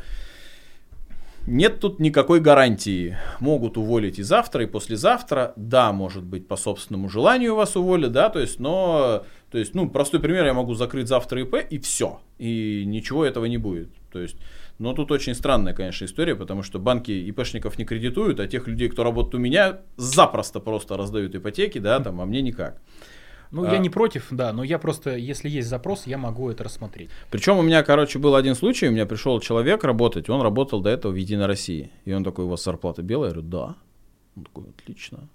нет тут никакой гарантии. Могут уволить и завтра, и послезавтра. Да, может быть, по собственному желанию вас уволят, да, то есть, но, то есть, ну, простой пример, я могу закрыть завтра ИП, и все. И ничего этого не будет. То есть, но тут очень странная, конечно, история, потому что банки ИПшников не кредитуют, а тех людей, кто работает у меня, запросто просто раздают ипотеки, да, там, а мне никак. Ну, А. я не против, да, но я просто, если есть запрос, я могу это рассмотреть. Причем у меня, короче, был один случай, у меня пришел человек работать, он работал до этого в Единой России. И он такой, у вас зарплата белая? Я говорю, да. Он такой, отлично.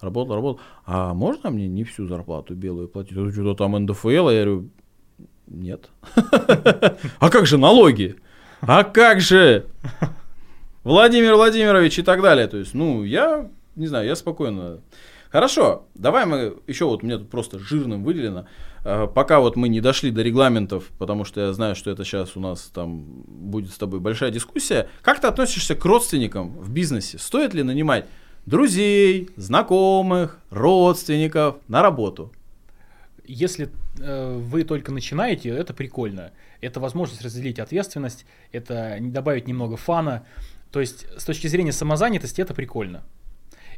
Работал, работал. А можно мне не всю зарплату белую платить? «Ну, Что-то там НДФЛ, я говорю, нет. А как же налоги? А как же? Владимир Владимирович и так далее. То есть, ну, я не знаю, я спокойно. Хорошо, давай мы еще вот мне тут просто жирным выделено. э, Пока вот мы не дошли до регламентов, потому что я знаю, что это сейчас у нас там будет с тобой большая дискуссия. Как ты относишься к родственникам в бизнесе? Стоит ли нанимать друзей, знакомых, родственников на работу? Если э, вы только начинаете, это прикольно. Это возможность разделить ответственность, это добавить немного фана. То есть, с точки зрения самозанятости, это прикольно.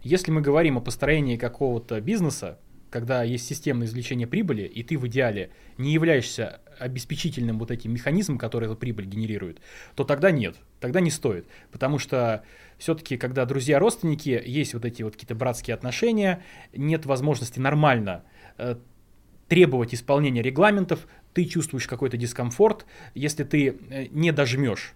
Если мы говорим о построении какого-то бизнеса, когда есть системное извлечение прибыли, и ты в идеале не являешься обеспечительным вот этим механизмом, который эту прибыль генерирует, то тогда нет, тогда не стоит. Потому что все-таки, когда друзья-родственники, есть вот эти вот какие-то братские отношения, нет возможности нормально э, требовать исполнения регламентов, ты чувствуешь какой-то дискомфорт, если ты э, не дожмешь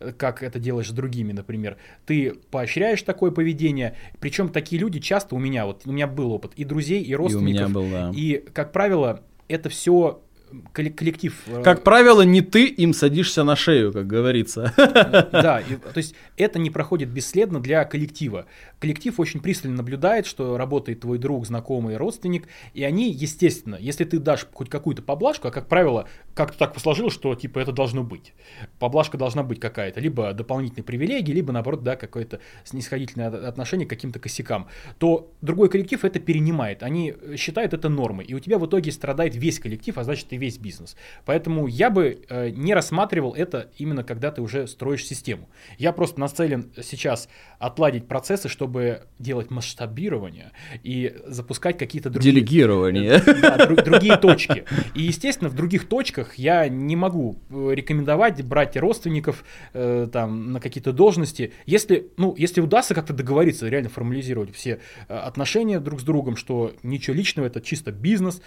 э, как это делаешь с другими, например. Ты поощряешь такое поведение. Причем такие люди часто у меня, вот у меня был опыт и друзей, и И у родственников. меня был, да. И, как правило, это все коллектив. э, Как правило, не ты им садишься на шею, как говорится. Да, и, то есть это не проходит бесследно для коллектива. Коллектив очень пристально наблюдает, что работает твой друг, знакомый, родственник, и они, естественно, если ты дашь хоть какую-то поблажку, а как правило, как-то так сложилось, что типа это должно быть. Поблажка должна быть какая-то, либо дополнительные привилегии, либо наоборот, да, какое-то снисходительное от- отношение к каким-то косякам, то другой коллектив это перенимает. Они считают это нормой, и у тебя в итоге страдает весь коллектив, а значит, ты весь бизнес. Поэтому я бы э, не рассматривал это именно когда ты уже строишь систему. Я просто нацелен сейчас отладить процессы, чтобы делать масштабирование и запускать какие-то другие... Делегирование. Да, дру- другие точки. И, естественно, в других точках я не могу э, рекомендовать брать родственников э, там на какие-то должности. Если, ну, если удастся как-то договориться, реально формализировать все э, отношения друг с другом, что ничего личного, это чисто бизнес,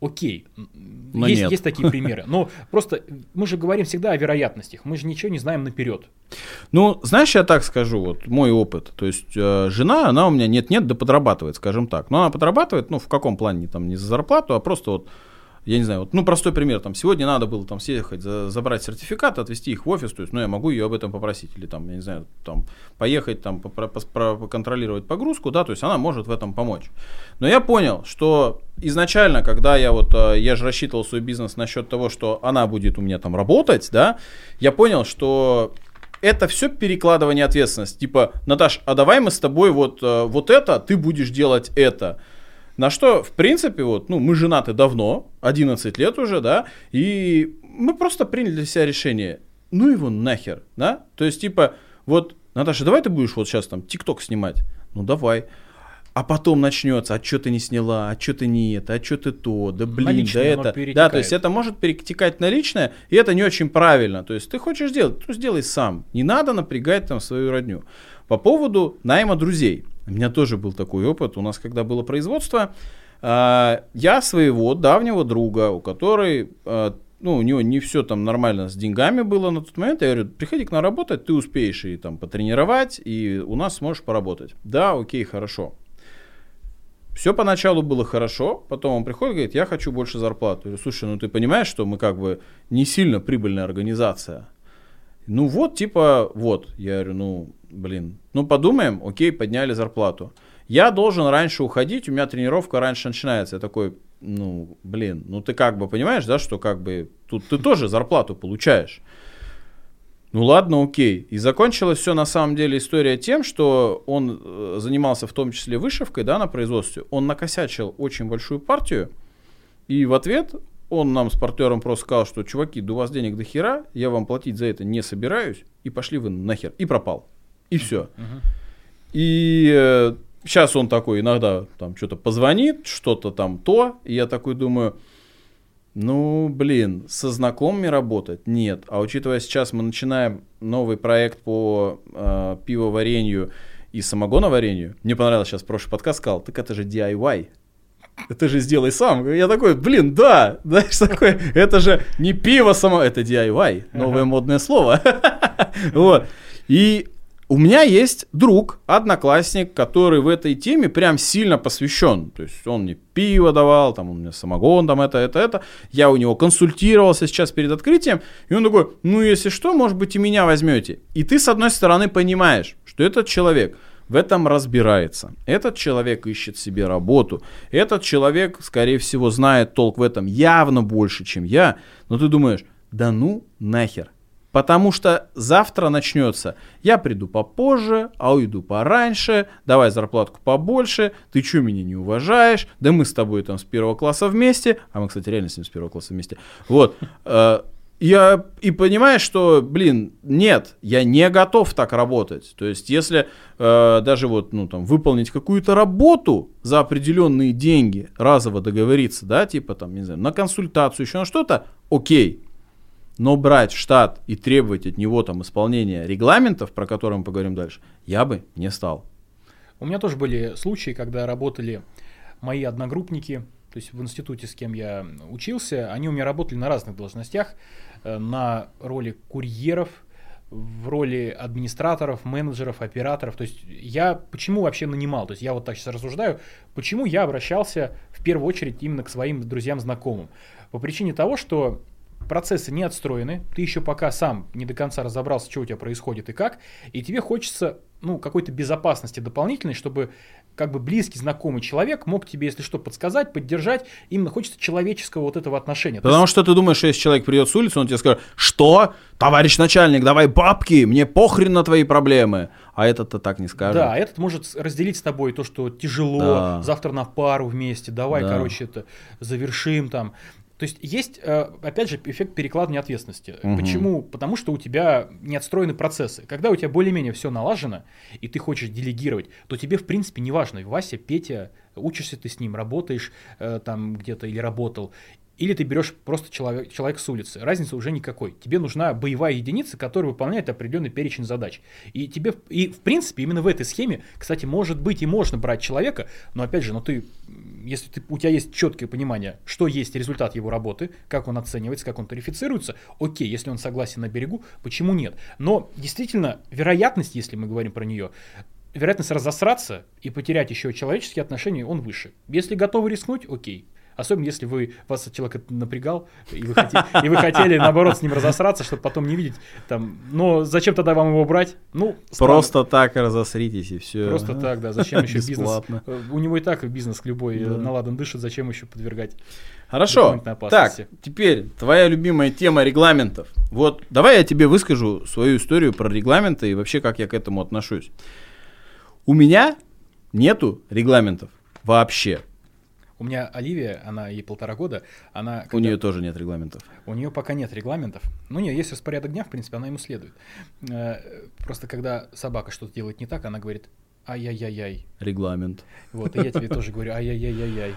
окей. Но есть, нет. есть такие примеры. Но просто мы же говорим всегда о вероятностях. Мы же ничего не знаем наперед. Ну, знаешь, я так скажу, вот мой опыт. То есть э, жена, она у меня нет-нет, да подрабатывает, скажем так. Но она подрабатывает, ну, в каком плане, там, не за зарплату, а просто вот, я не знаю, вот, ну, простой пример, там, сегодня надо было там съехать, за- забрать сертификат, отвезти их в офис, то есть, ну, я могу ее об этом попросить, или там, я не знаю, там, поехать, там, попро- пос- про- поконтролировать погрузку, да, то есть, она может в этом помочь. Но я понял, что изначально, когда я вот, э, я же рассчитывал свой бизнес насчет того, что она будет у меня там работать, да, я понял, что это все перекладывание ответственности. Типа, Наташ, а давай мы с тобой вот, э, вот это, ты будешь делать это. На что, в принципе, вот, ну, мы женаты давно, 11 лет уже, да, и мы просто приняли для себя решение, ну его нахер, да, то есть, типа, вот, Наташа, давай ты будешь вот сейчас там ТикТок снимать, ну давай, а потом начнется, а что ты не сняла, а что ты не это, а что ты то, да блин, да это. Да, то есть это может перетекать на личное, и это не очень правильно. То есть ты хочешь сделать, то сделай сам. Не надо напрягать там свою родню. По поводу найма друзей. У меня тоже был такой опыт. У нас, когда было производство, а, я своего давнего друга, у которой, а, ну, у него не все там нормально с деньгами было на тот момент, я говорю, приходи к нам работать, ты успеешь и там потренировать, и у нас сможешь поработать. Да, окей, хорошо. Все поначалу было хорошо, потом он приходит и говорит, я хочу больше зарплаты. Я говорю, слушай, ну ты понимаешь, что мы как бы не сильно прибыльная организация. Ну вот, типа, вот. Я говорю, ну, блин, ну подумаем, окей, подняли зарплату. Я должен раньше уходить, у меня тренировка раньше начинается. Я такой, ну, блин, ну ты как бы понимаешь, да, что как бы тут ты тоже зарплату получаешь. Ну ладно, окей. И закончилось все на самом деле история тем, что он э, занимался в том числе вышивкой, да, на производстве. Он накосячил очень большую партию, и в ответ он нам с партнером просто сказал, что чуваки, у вас денег до хера, я вам платить за это не собираюсь, и пошли вы нахер. И пропал. И все. И сейчас он такой иногда там что-то позвонит, что-то там то, и я такой думаю, ну, блин, со знакомыми работать? Нет. А учитывая сейчас мы начинаем новый проект по э, пивоварению и самогоноварению, мне понравилось сейчас прошлый подкаст сказал, так это же DIY. Это же сделай сам. Я такой, блин, да, знаешь, такой, это же не пиво само, это DIY, новое модное слово. Вот. И у меня есть друг, одноклассник, который в этой теме прям сильно посвящен. То есть он мне пиво давал, там он мне самогон, там это, это, это. Я у него консультировался сейчас перед открытием. И он такой, ну если что, может быть и меня возьмете. И ты с одной стороны понимаешь, что этот человек в этом разбирается. Этот человек ищет себе работу. Этот человек, скорее всего, знает толк в этом явно больше, чем я. Но ты думаешь, да ну нахер. Потому что завтра начнется, я приду попозже, а уйду пораньше, давай зарплатку побольше, ты что меня не уважаешь, да мы с тобой там с первого класса вместе, а мы, кстати, реально с ним с первого класса вместе, вот, э, я и понимаю, что, блин, нет, я не готов так работать. То есть, если э, даже вот, ну, там, выполнить какую-то работу за определенные деньги, разово договориться, да, типа, там, не знаю, на консультацию, еще на что-то, окей. Но брать штат и требовать от него там исполнения регламентов, про которые мы поговорим дальше, я бы не стал. У меня тоже были случаи, когда работали мои одногруппники, то есть в институте, с кем я учился, они у меня работали на разных должностях, э, на роли курьеров, в роли администраторов, менеджеров, операторов. То есть я почему вообще нанимал? То есть я вот так сейчас рассуждаю, почему я обращался в первую очередь именно к своим друзьям, знакомым? По причине того, что процессы не отстроены, ты еще пока сам не до конца разобрался, что у тебя происходит и как, и тебе хочется ну, какой-то безопасности дополнительной, чтобы как бы близкий, знакомый человек мог тебе, если что, подсказать, поддержать. Именно хочется человеческого вот этого отношения. То Потому есть- что ты думаешь, что если человек придет с улицы, он тебе скажет, что, товарищ начальник, давай бабки, мне похрен на твои проблемы. А этот-то так не скажет. Да, этот может разделить с тобой то, что тяжело, Да. завтра на пару вместе, давай, Да. короче, это завершим там. То есть есть, э, опять же, эффект перекладывания ответственности. Мгм. Почему? Потому что у тебя не отстроены процессы. Когда у тебя более-менее все налажено, и ты хочешь делегировать, то тебе, в принципе, не важно, Вася, Петя, учишься ты с ним, работаешь э, там где-то или работал, или ты берешь просто человек, человека с улицы. Разницы уже никакой. Тебе нужна боевая единица, которая выполняет определенный перечень задач. И тебе, и в принципе, именно в этой схеме, кстати, может быть и можно брать человека, но опять же, но ты, м, если ты, у тебя есть четкое понимание, что есть результат его работы, как он оценивается, как он тарифицируется, окей, если он согласен на берегу, почему нет? Но действительно, вероятность, если мы говорим про нее, вероятность разосраться и потерять еще человеческие отношения, он выше. Если готовы рискнуть, окей. Особенно если вы, вас человек напрягал, и вы, хоте- и вы хотели, наоборот, с ним разосраться, чтобы потом не видеть. Там, но зачем тогда вам его брать? Ну, странно. Просто так разосритесь и все. Просто так, да. Зачем еще бизнес? Э, У него и так бизнес любой э, Да. наладан дышит, зачем еще подвергать? Хорошо. Так, теперь твоя любимая тема регламентов. Вот давай я тебе выскажу свою историю про регламенты и вообще как я к этому отношусь. У меня нету регламентов вообще. У меня Оливия, она ей полтора года, она... У когда- нее тоже нет регламентов. У нее пока нет регламентов. Ну, не, есть распорядок дня, в принципе, она ему следует. Э, Просто когда собака что-то делает не так, она говорит ай-яй-яй-яй. Регламент. Вот, и я тебе тоже говорю ай-яй-яй-яй-яй.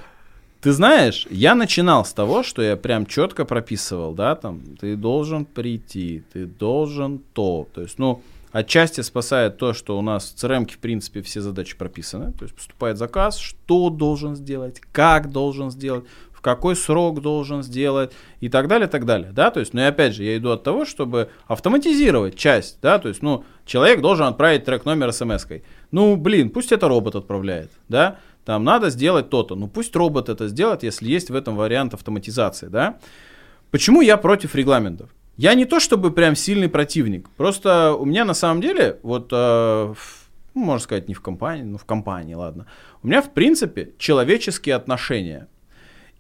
Ты знаешь, я начинал с того, что я прям четко прописывал, да, там, ты должен прийти, ты должен то. То есть, ну, отчасти спасает то, что у нас в CRM, в принципе, все задачи прописаны. То есть, поступает заказ, что должен сделать, как должен сделать, в какой срок должен сделать и так далее, так далее, да, то есть, ну и опять же, я иду от того, чтобы автоматизировать часть, да, то есть, ну, человек должен отправить трек номер смс-кой, ну, блин, пусть это робот отправляет, да, там надо сделать то-то, ну, пусть робот это сделает, если есть в этом вариант автоматизации, да. Почему я против регламентов? Я не то чтобы прям сильный противник, просто у меня на самом деле, вот, э, в- ну, можно сказать, не в компании, ну, в компании, ладно, у меня, в принципе, человеческие отношения.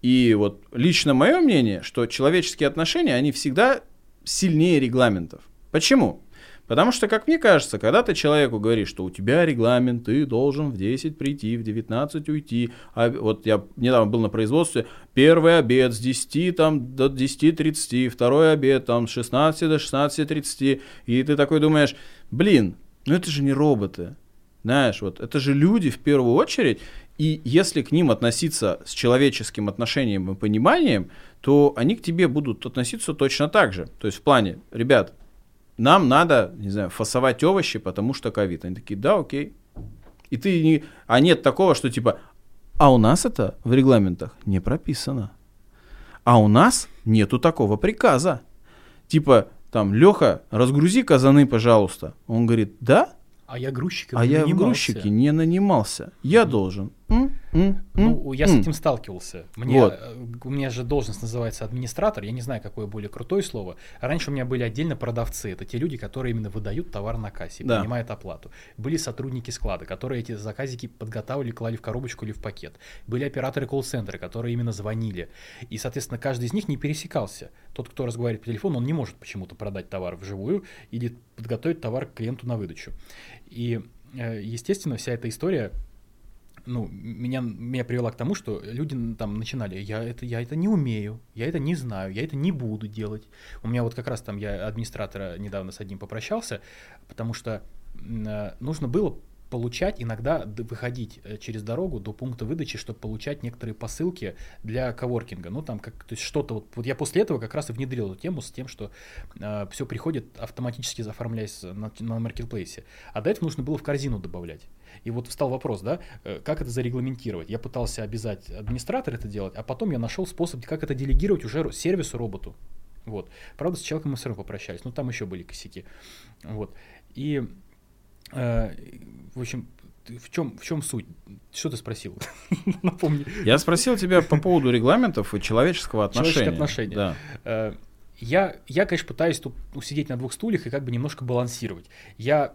И вот лично мое мнение, что человеческие отношения, они всегда сильнее регламентов. Почему? Потому что, как мне кажется, когда ты человеку говоришь, что у тебя регламент, ты должен в 10 прийти, в 19 уйти. А вот я недавно был на производстве, первый обед с 10 там, до 10.30, второй обед там, с 16 до 16.30. И ты такой думаешь, блин, ну это же не роботы. Знаешь, вот это же люди в первую очередь, и если к ним относиться с человеческим отношением и пониманием, то они к тебе будут относиться точно так же. То есть в плане, ребят, нам надо, не знаю, фасовать овощи, потому что ковид. Они такие, да, окей. И ты не... А нет такого, что типа, а у нас это в регламентах не прописано. А у нас нету такого приказа. Типа, там, Леха, разгрузи казаны, пожалуйста. Он говорит, да, А я грузчиком а я в грузчике не нанимался. Я должен. Ну, я с этим сталкивался. Мне, Вот. э, у меня же должность называется администратор. Я не знаю, какое более крутое слово. Раньше у меня были отдельно продавцы. Это те люди, которые именно выдают товар на кассе, Да. принимают оплату. Были сотрудники склада, которые эти заказики подготавливали, клали в коробочку или в пакет. Были операторы колл-центра, которые именно звонили. И, соответственно, каждый из них не пересекался. Тот, кто разговаривает по телефону, он не может почему-то продать товар вживую или подготовить товар к клиенту на выдачу. И, э, естественно, вся эта история ну, меня, меня привела к тому, что люди там начинали, я это, я это не умею, я это не знаю, я это не буду делать. У меня вот как раз там я администратора недавно с одним попрощался, потому что э, нужно было получать, иногда выходить э, через дорогу до пункта выдачи, чтобы получать некоторые посылки для коворкинга. Ну, там как, то есть что-то вот, вот я после этого как раз и внедрил эту тему с тем, что все приходит автоматически оформляясь на, на маркетплейсе. А до этого нужно было в корзину добавлять. И вот встал вопрос, да, э, как это зарегламентировать? Я пытался обязать администратора это делать, а потом я нашел способ, как это делегировать уже сервису роботу. Вот. Правда, с человеком мы все равно попрощались, но там еще были косяки. Вот. И, э, в общем, в чем, в чем суть? Что ты спросил? Напомни. Я спросил тебя по поводу регламентов и человеческого отношения. Человеческое отношение. Да. Э, Я, я, конечно, пытаюсь тут усидеть на двух стульях и как бы немножко балансировать. Я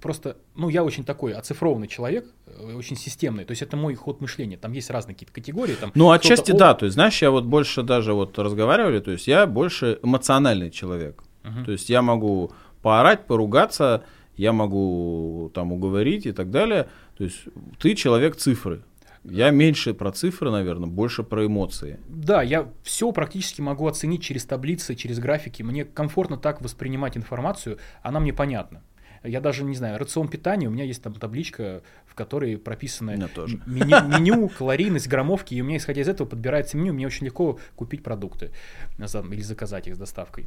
просто, ну, я очень такой оцифрованный человек, э, очень системный. То есть это мой ход мышления. Там есть разные какие-то категории. Там Ну, отчасти да. То есть, знаешь, я вот больше даже вот разговаривали, то есть я больше эмоциональный человек. Мгм. То есть я могу поорать, поругаться, я могу там уговорить и так далее. То есть ты человек цифры. Я меньше про цифры, наверное, больше про эмоции. Да, я все практически могу оценить через таблицы, через графики. Мне комфортно так воспринимать информацию, она мне понятна. Я даже не знаю, рацион питания, у меня есть там табличка, в которой прописаны тоже. меню, меню, калорийность, граммовки, и у меня, исходя из этого, подбирается меню, мне очень легко купить продукты или заказать их с доставкой.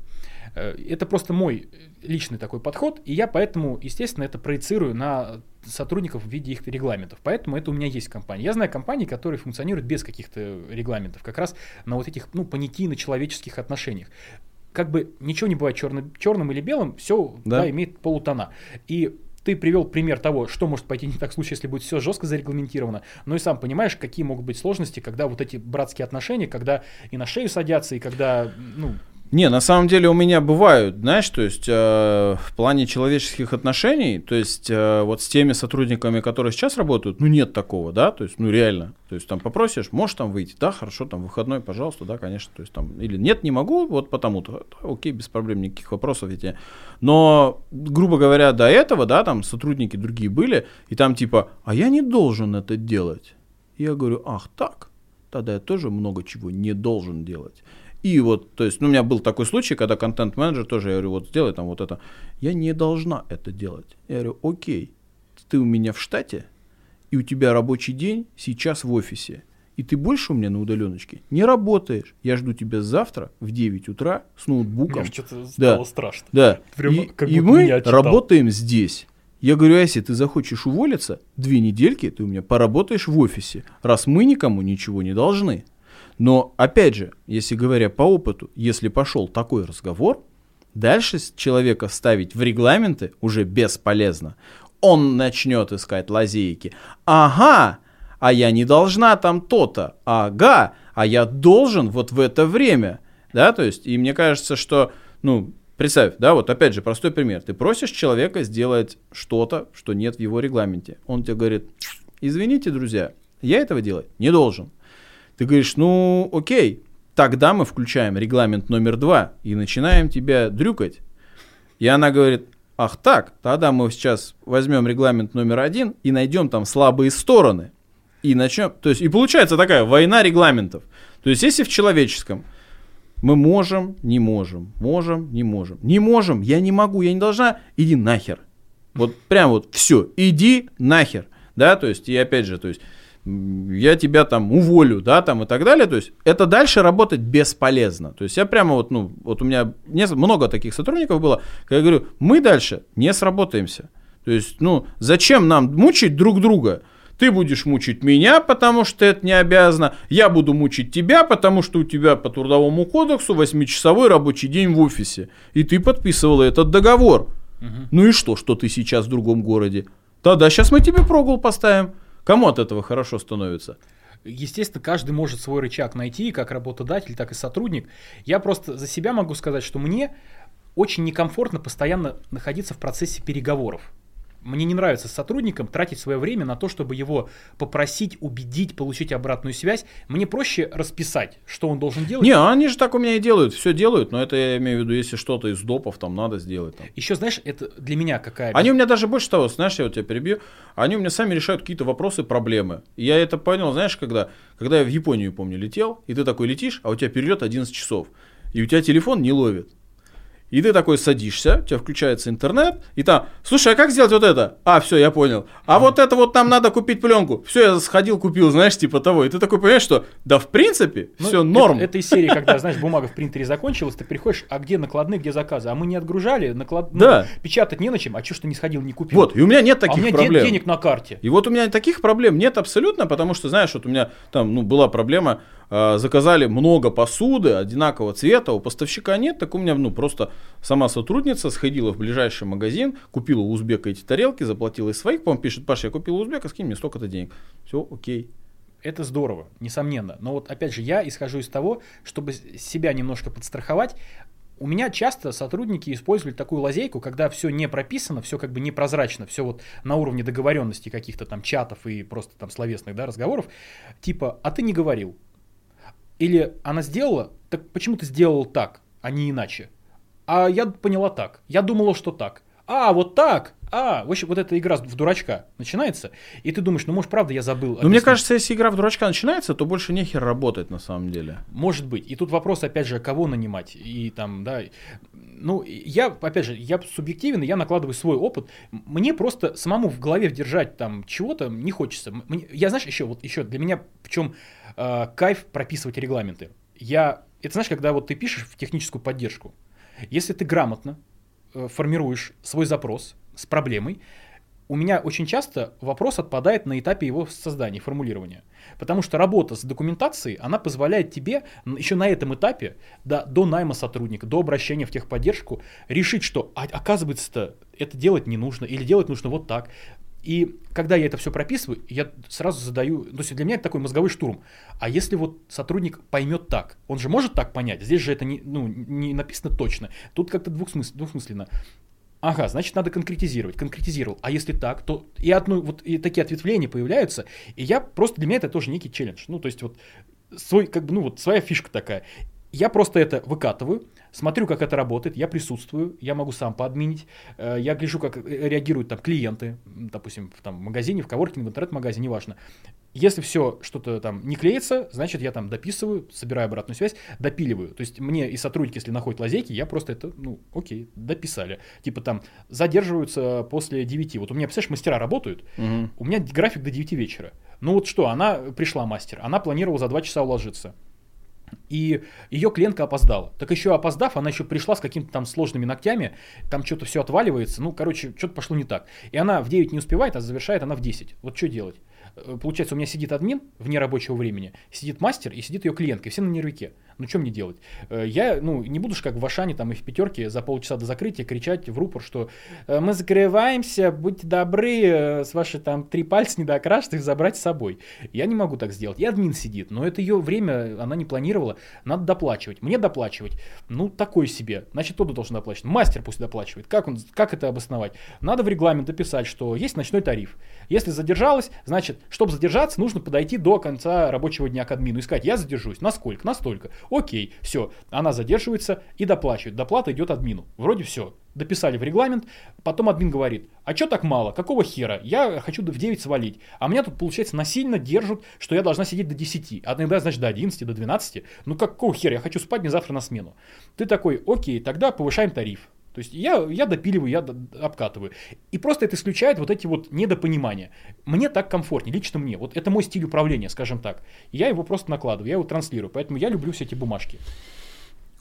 Э, это просто мой личный такой подход, и я поэтому, естественно, это проецирую на сотрудников в виде их регламентов. Поэтому это у меня есть компания. Я знаю компании, которые функционируют без каких-то регламентов, как раз на вот этих, ну, понятийно-человеческих отношениях как бы ничего не бывает черным, черным или белым, все да. Да, имеет полутона. И ты привел пример того, что может пойти не так в случае, если будет все жестко зарегламентировано, но и сам понимаешь, какие могут быть сложности, когда вот эти братские отношения, когда и на шею садятся, и когда, ну, не, на самом деле у меня бывают, знаешь, то есть э, в плане человеческих отношений, то есть э, вот с теми сотрудниками, которые сейчас работают, ну нет такого, да, то есть ну реально, то есть там попросишь, можешь там выйти, да, хорошо, там выходной, пожалуйста, да, конечно, то есть там или нет, не могу, вот потому-то, да, окей, без проблем, никаких вопросов эти, но грубо говоря, до этого, да, там сотрудники другие были, и там типа, а я не должен это делать, я говорю, ах так, тогда я тоже много чего не должен делать. И вот, то есть, ну, у меня был такой случай, когда контент-менеджер тоже, я говорю, вот сделай там вот это. Я не должна это делать. Я говорю, окей, ты у меня в штате, и у тебя рабочий день сейчас в офисе. И ты больше у меня на удаленочке не работаешь. Я жду тебя завтра в 9 утра с ноутбуком. Мне что-то стало да, страшно. Да. Прям, и, и мы работаем здесь. Я говорю, а если ты захочешь уволиться, две недельки ты у меня поработаешь в офисе, раз мы никому ничего не должны. Но, опять же, если говоря по опыту, если пошел такой разговор, дальше человека ставить в регламенты уже бесполезно. Он начнет искать лазейки. Ага, а я не должна там то-то. Ага, а я должен вот в это время. Да, то есть, и мне кажется, что, ну, представь, да, вот опять же, простой пример. Ты просишь человека сделать что-то, что нет в его регламенте. Он тебе говорит, извините, друзья, я этого делать не должен. Ты говоришь, ну окей, тогда мы включаем регламент номер два и начинаем тебя дрюкать. И она говорит, ах так, тогда мы сейчас возьмем регламент номер один и найдем там слабые стороны. И начнем, то есть, и получается такая война регламентов. То есть, если в человеческом мы можем, не можем, можем, не можем. Не можем, я не могу, я не должна, иди нахер. Вот прям вот все, иди нахер. Да, то есть, и опять же, то есть, я тебя там уволю, да, там и так далее. То есть это дальше работать бесполезно. То есть я прямо вот, ну, вот у меня много таких сотрудников было, когда я говорю, мы дальше не сработаемся. То есть, ну, зачем нам мучить друг друга? Ты будешь мучить меня, потому что это не обязано. Я буду мучить тебя, потому что у тебя по трудовому кодексу 8-часовой рабочий день в офисе. И ты подписывала этот договор. Угу. Ну и что, что ты сейчас в другом городе? Тогда сейчас мы тебе прогул поставим. Кому от этого хорошо становится? Естественно, каждый может свой рычаг найти, как работодатель, так и сотрудник. Я просто за себя могу сказать, что мне очень некомфортно постоянно находиться в процессе переговоров. Мне не нравится с сотрудником тратить свое время на то, чтобы его попросить, убедить, получить обратную связь. Мне проще расписать, что он должен делать. Не, они же так у меня и делают, все делают, но это я имею в виду, если что-то из допов там надо сделать. Там. Еще, знаешь, это для меня какая Они у меня даже больше того, знаешь, я вот тебя перебью, они у меня сами решают какие-то вопросы, проблемы. Я это понял, знаешь, когда, когда я в Японию, помню, летел, и ты такой летишь, а у тебя перелет 11 часов, и у тебя телефон не ловит. И ты такой садишься, у тебя включается интернет, и там, слушай, а как сделать вот это? А, все, я понял. А вот это вот там надо купить пленку. Все, я сходил, купил, знаешь, типа того. И ты такой понимаешь, что да, в принципе, ну, все норм. Это, это из серии, когда, знаешь, бумага в принтере закончилась, ты приходишь, а где накладные, где заказы? А мы не отгружали, наклад... Ну, да. Ну, печатать не на чем, а что, что не сходил, не купил? Вот, и у меня нет таких а у меня проблем. денег на карте. И вот у меня таких проблем нет абсолютно, потому что, знаешь, вот у меня там, ну, была проблема, э, заказали много посуды одинакового цвета, у поставщика нет, так у меня, ну, просто сама сотрудница сходила в ближайший магазин, купила у узбека эти тарелки, заплатила из своих, по-моему, пишет, Паша, я купила у узбека, скинь мне столько-то денег. Все, окей. Это здорово, несомненно. Но вот опять же, я исхожу из того, чтобы себя немножко подстраховать. У меня часто сотрудники используют такую лазейку, когда все не прописано, все как бы непрозрачно, все вот на уровне договоренности каких-то там чатов и просто там словесных да, разговоров. Типа, а ты не говорил. Или она сделала, так почему ты сделал так, а не иначе? А я поняла так. Я думала, что так. А, вот так, а, в общем, вот эта игра в дурачка начинается, и ты думаешь, ну, может, правда, я забыл. Ну, мне кажется, если игра в дурачка начинается, то больше нехер работать на самом деле. Может быть. И тут вопрос, опять же, кого нанимать. И там, да, ну, я, опять же, я субъективен, я накладываю свой опыт. Мне просто самому в голове держать там чего-то не хочется. Мне, я, знаешь, еще, вот еще для меня в чем э, кайф прописывать регламенты. Я, это знаешь, когда вот ты пишешь в техническую поддержку, если ты грамотно формируешь свой запрос с проблемой, у меня очень часто вопрос отпадает на этапе его создания, формулирования. Потому что работа с документацией, она позволяет тебе еще на этом этапе, да, до найма сотрудника, до обращения в техподдержку, решить, что а, оказывается-то это делать не нужно, или делать нужно вот так. И когда я это все прописываю, я сразу задаю, то есть для меня это такой мозговой штурм. А если вот сотрудник поймет так, он же может так понять, здесь же это не, ну, не написано точно, тут как-то двухсмыс, двухсмысленно. Ага, значит, надо конкретизировать. Конкретизировал. А если так, то и одно, вот и такие ответвления появляются. И я просто для меня это тоже некий челлендж. Ну, то есть вот свой, как бы, ну, вот своя фишка такая. Я просто это выкатываю, смотрю, как это работает, я присутствую, я могу сам поадминить, э, я гляжу, как реагируют там клиенты, допустим, в, там, магазине, в коворкинге, в интернет-магазине, неважно. Если все что-то там не клеится, значит, я там дописываю, собираю обратную связь, допиливаю. То есть мне и сотрудники, если находят лазейки, я просто это, ну, окей, дописали. Типа там задерживаются после 9. Вот у меня, представляешь, мастера работают, угу. у меня график до 9 вечера. Ну вот что, она пришла мастер, она планировала за 2 часа уложиться и ее клиентка опоздала. Так еще опоздав, она еще пришла с какими-то там сложными ногтями, там что-то все отваливается, ну, короче, что-то пошло не так. И она в 9 не успевает, а завершает она в 10. Вот что делать? Э, получается, у меня сидит админ вне рабочего времени, сидит мастер и сидит ее клиентка, и все на нервике. Ну, что мне делать? Э, я, ну, не буду же как в Ашане там и в пятерке за полчаса до закрытия кричать в рупор, что «Э, мы закрываемся, будьте добры, с вашей там три пальца недокрашены их забрать с собой. Я не могу так сделать. И админ сидит, но это ее время, она не планировала, надо доплачивать. Мне доплачивать, ну, такой себе. Значит, кто должен доплачивать? Мастер пусть доплачивает. Как, он, как это обосновать? Надо в регламент дописать, что есть ночной тариф. Если задержалась, значит, чтобы задержаться, нужно подойти до конца рабочего дня к админу и сказать, я задержусь, насколько, настолько. Окей, все, она задерживается и доплачивает. Доплата идет админу. Вроде все, дописали в регламент, потом админ говорит, а что так мало, какого хера, я хочу в 9 свалить, а меня тут, получается, насильно держат, что я должна сидеть до 10, а иногда, значит, до 11, до 12, ну какого хера, я хочу спать мне завтра на смену. Ты такой, окей, тогда повышаем тариф, то есть я, я допиливаю, я обкатываю. И просто это исключает вот эти вот недопонимания. Мне так комфортнее, лично мне. Вот это мой стиль управления, скажем так. Я его просто накладываю, я его транслирую. Поэтому я люблю все эти бумажки.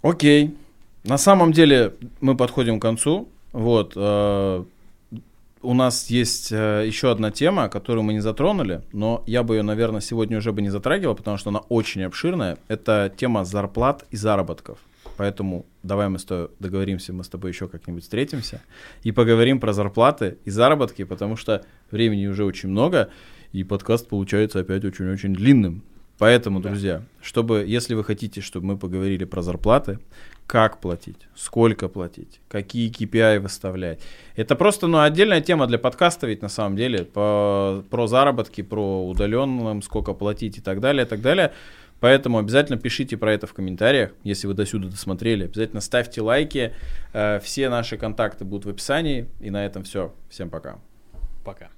Окей. На самом деле мы подходим к концу. Вот. Э, у нас есть э, еще одна тема, которую мы не затронули, но я бы ее, наверное, сегодня уже бы не затрагивал, потому что она очень обширная. Это тема зарплат и заработков. Поэтому давай мы с тобой договоримся, мы с тобой еще как-нибудь встретимся и поговорим про зарплаты и заработки, потому что времени уже очень много, и подкаст получается опять очень-очень длинным. Поэтому, да. друзья, чтобы, если вы хотите, чтобы мы поговорили про зарплаты, как платить, сколько платить, какие KPI выставлять. Это просто ну, отдельная тема для подкаста, ведь на самом деле, по, про заработки, про удаленным, сколько платить и так далее, и так далее. Поэтому обязательно пишите про это в комментариях, если вы до сюда досмотрели. Обязательно ставьте лайки. Э, все наши контакты будут в описании. И на этом все. Всем пока. Пока.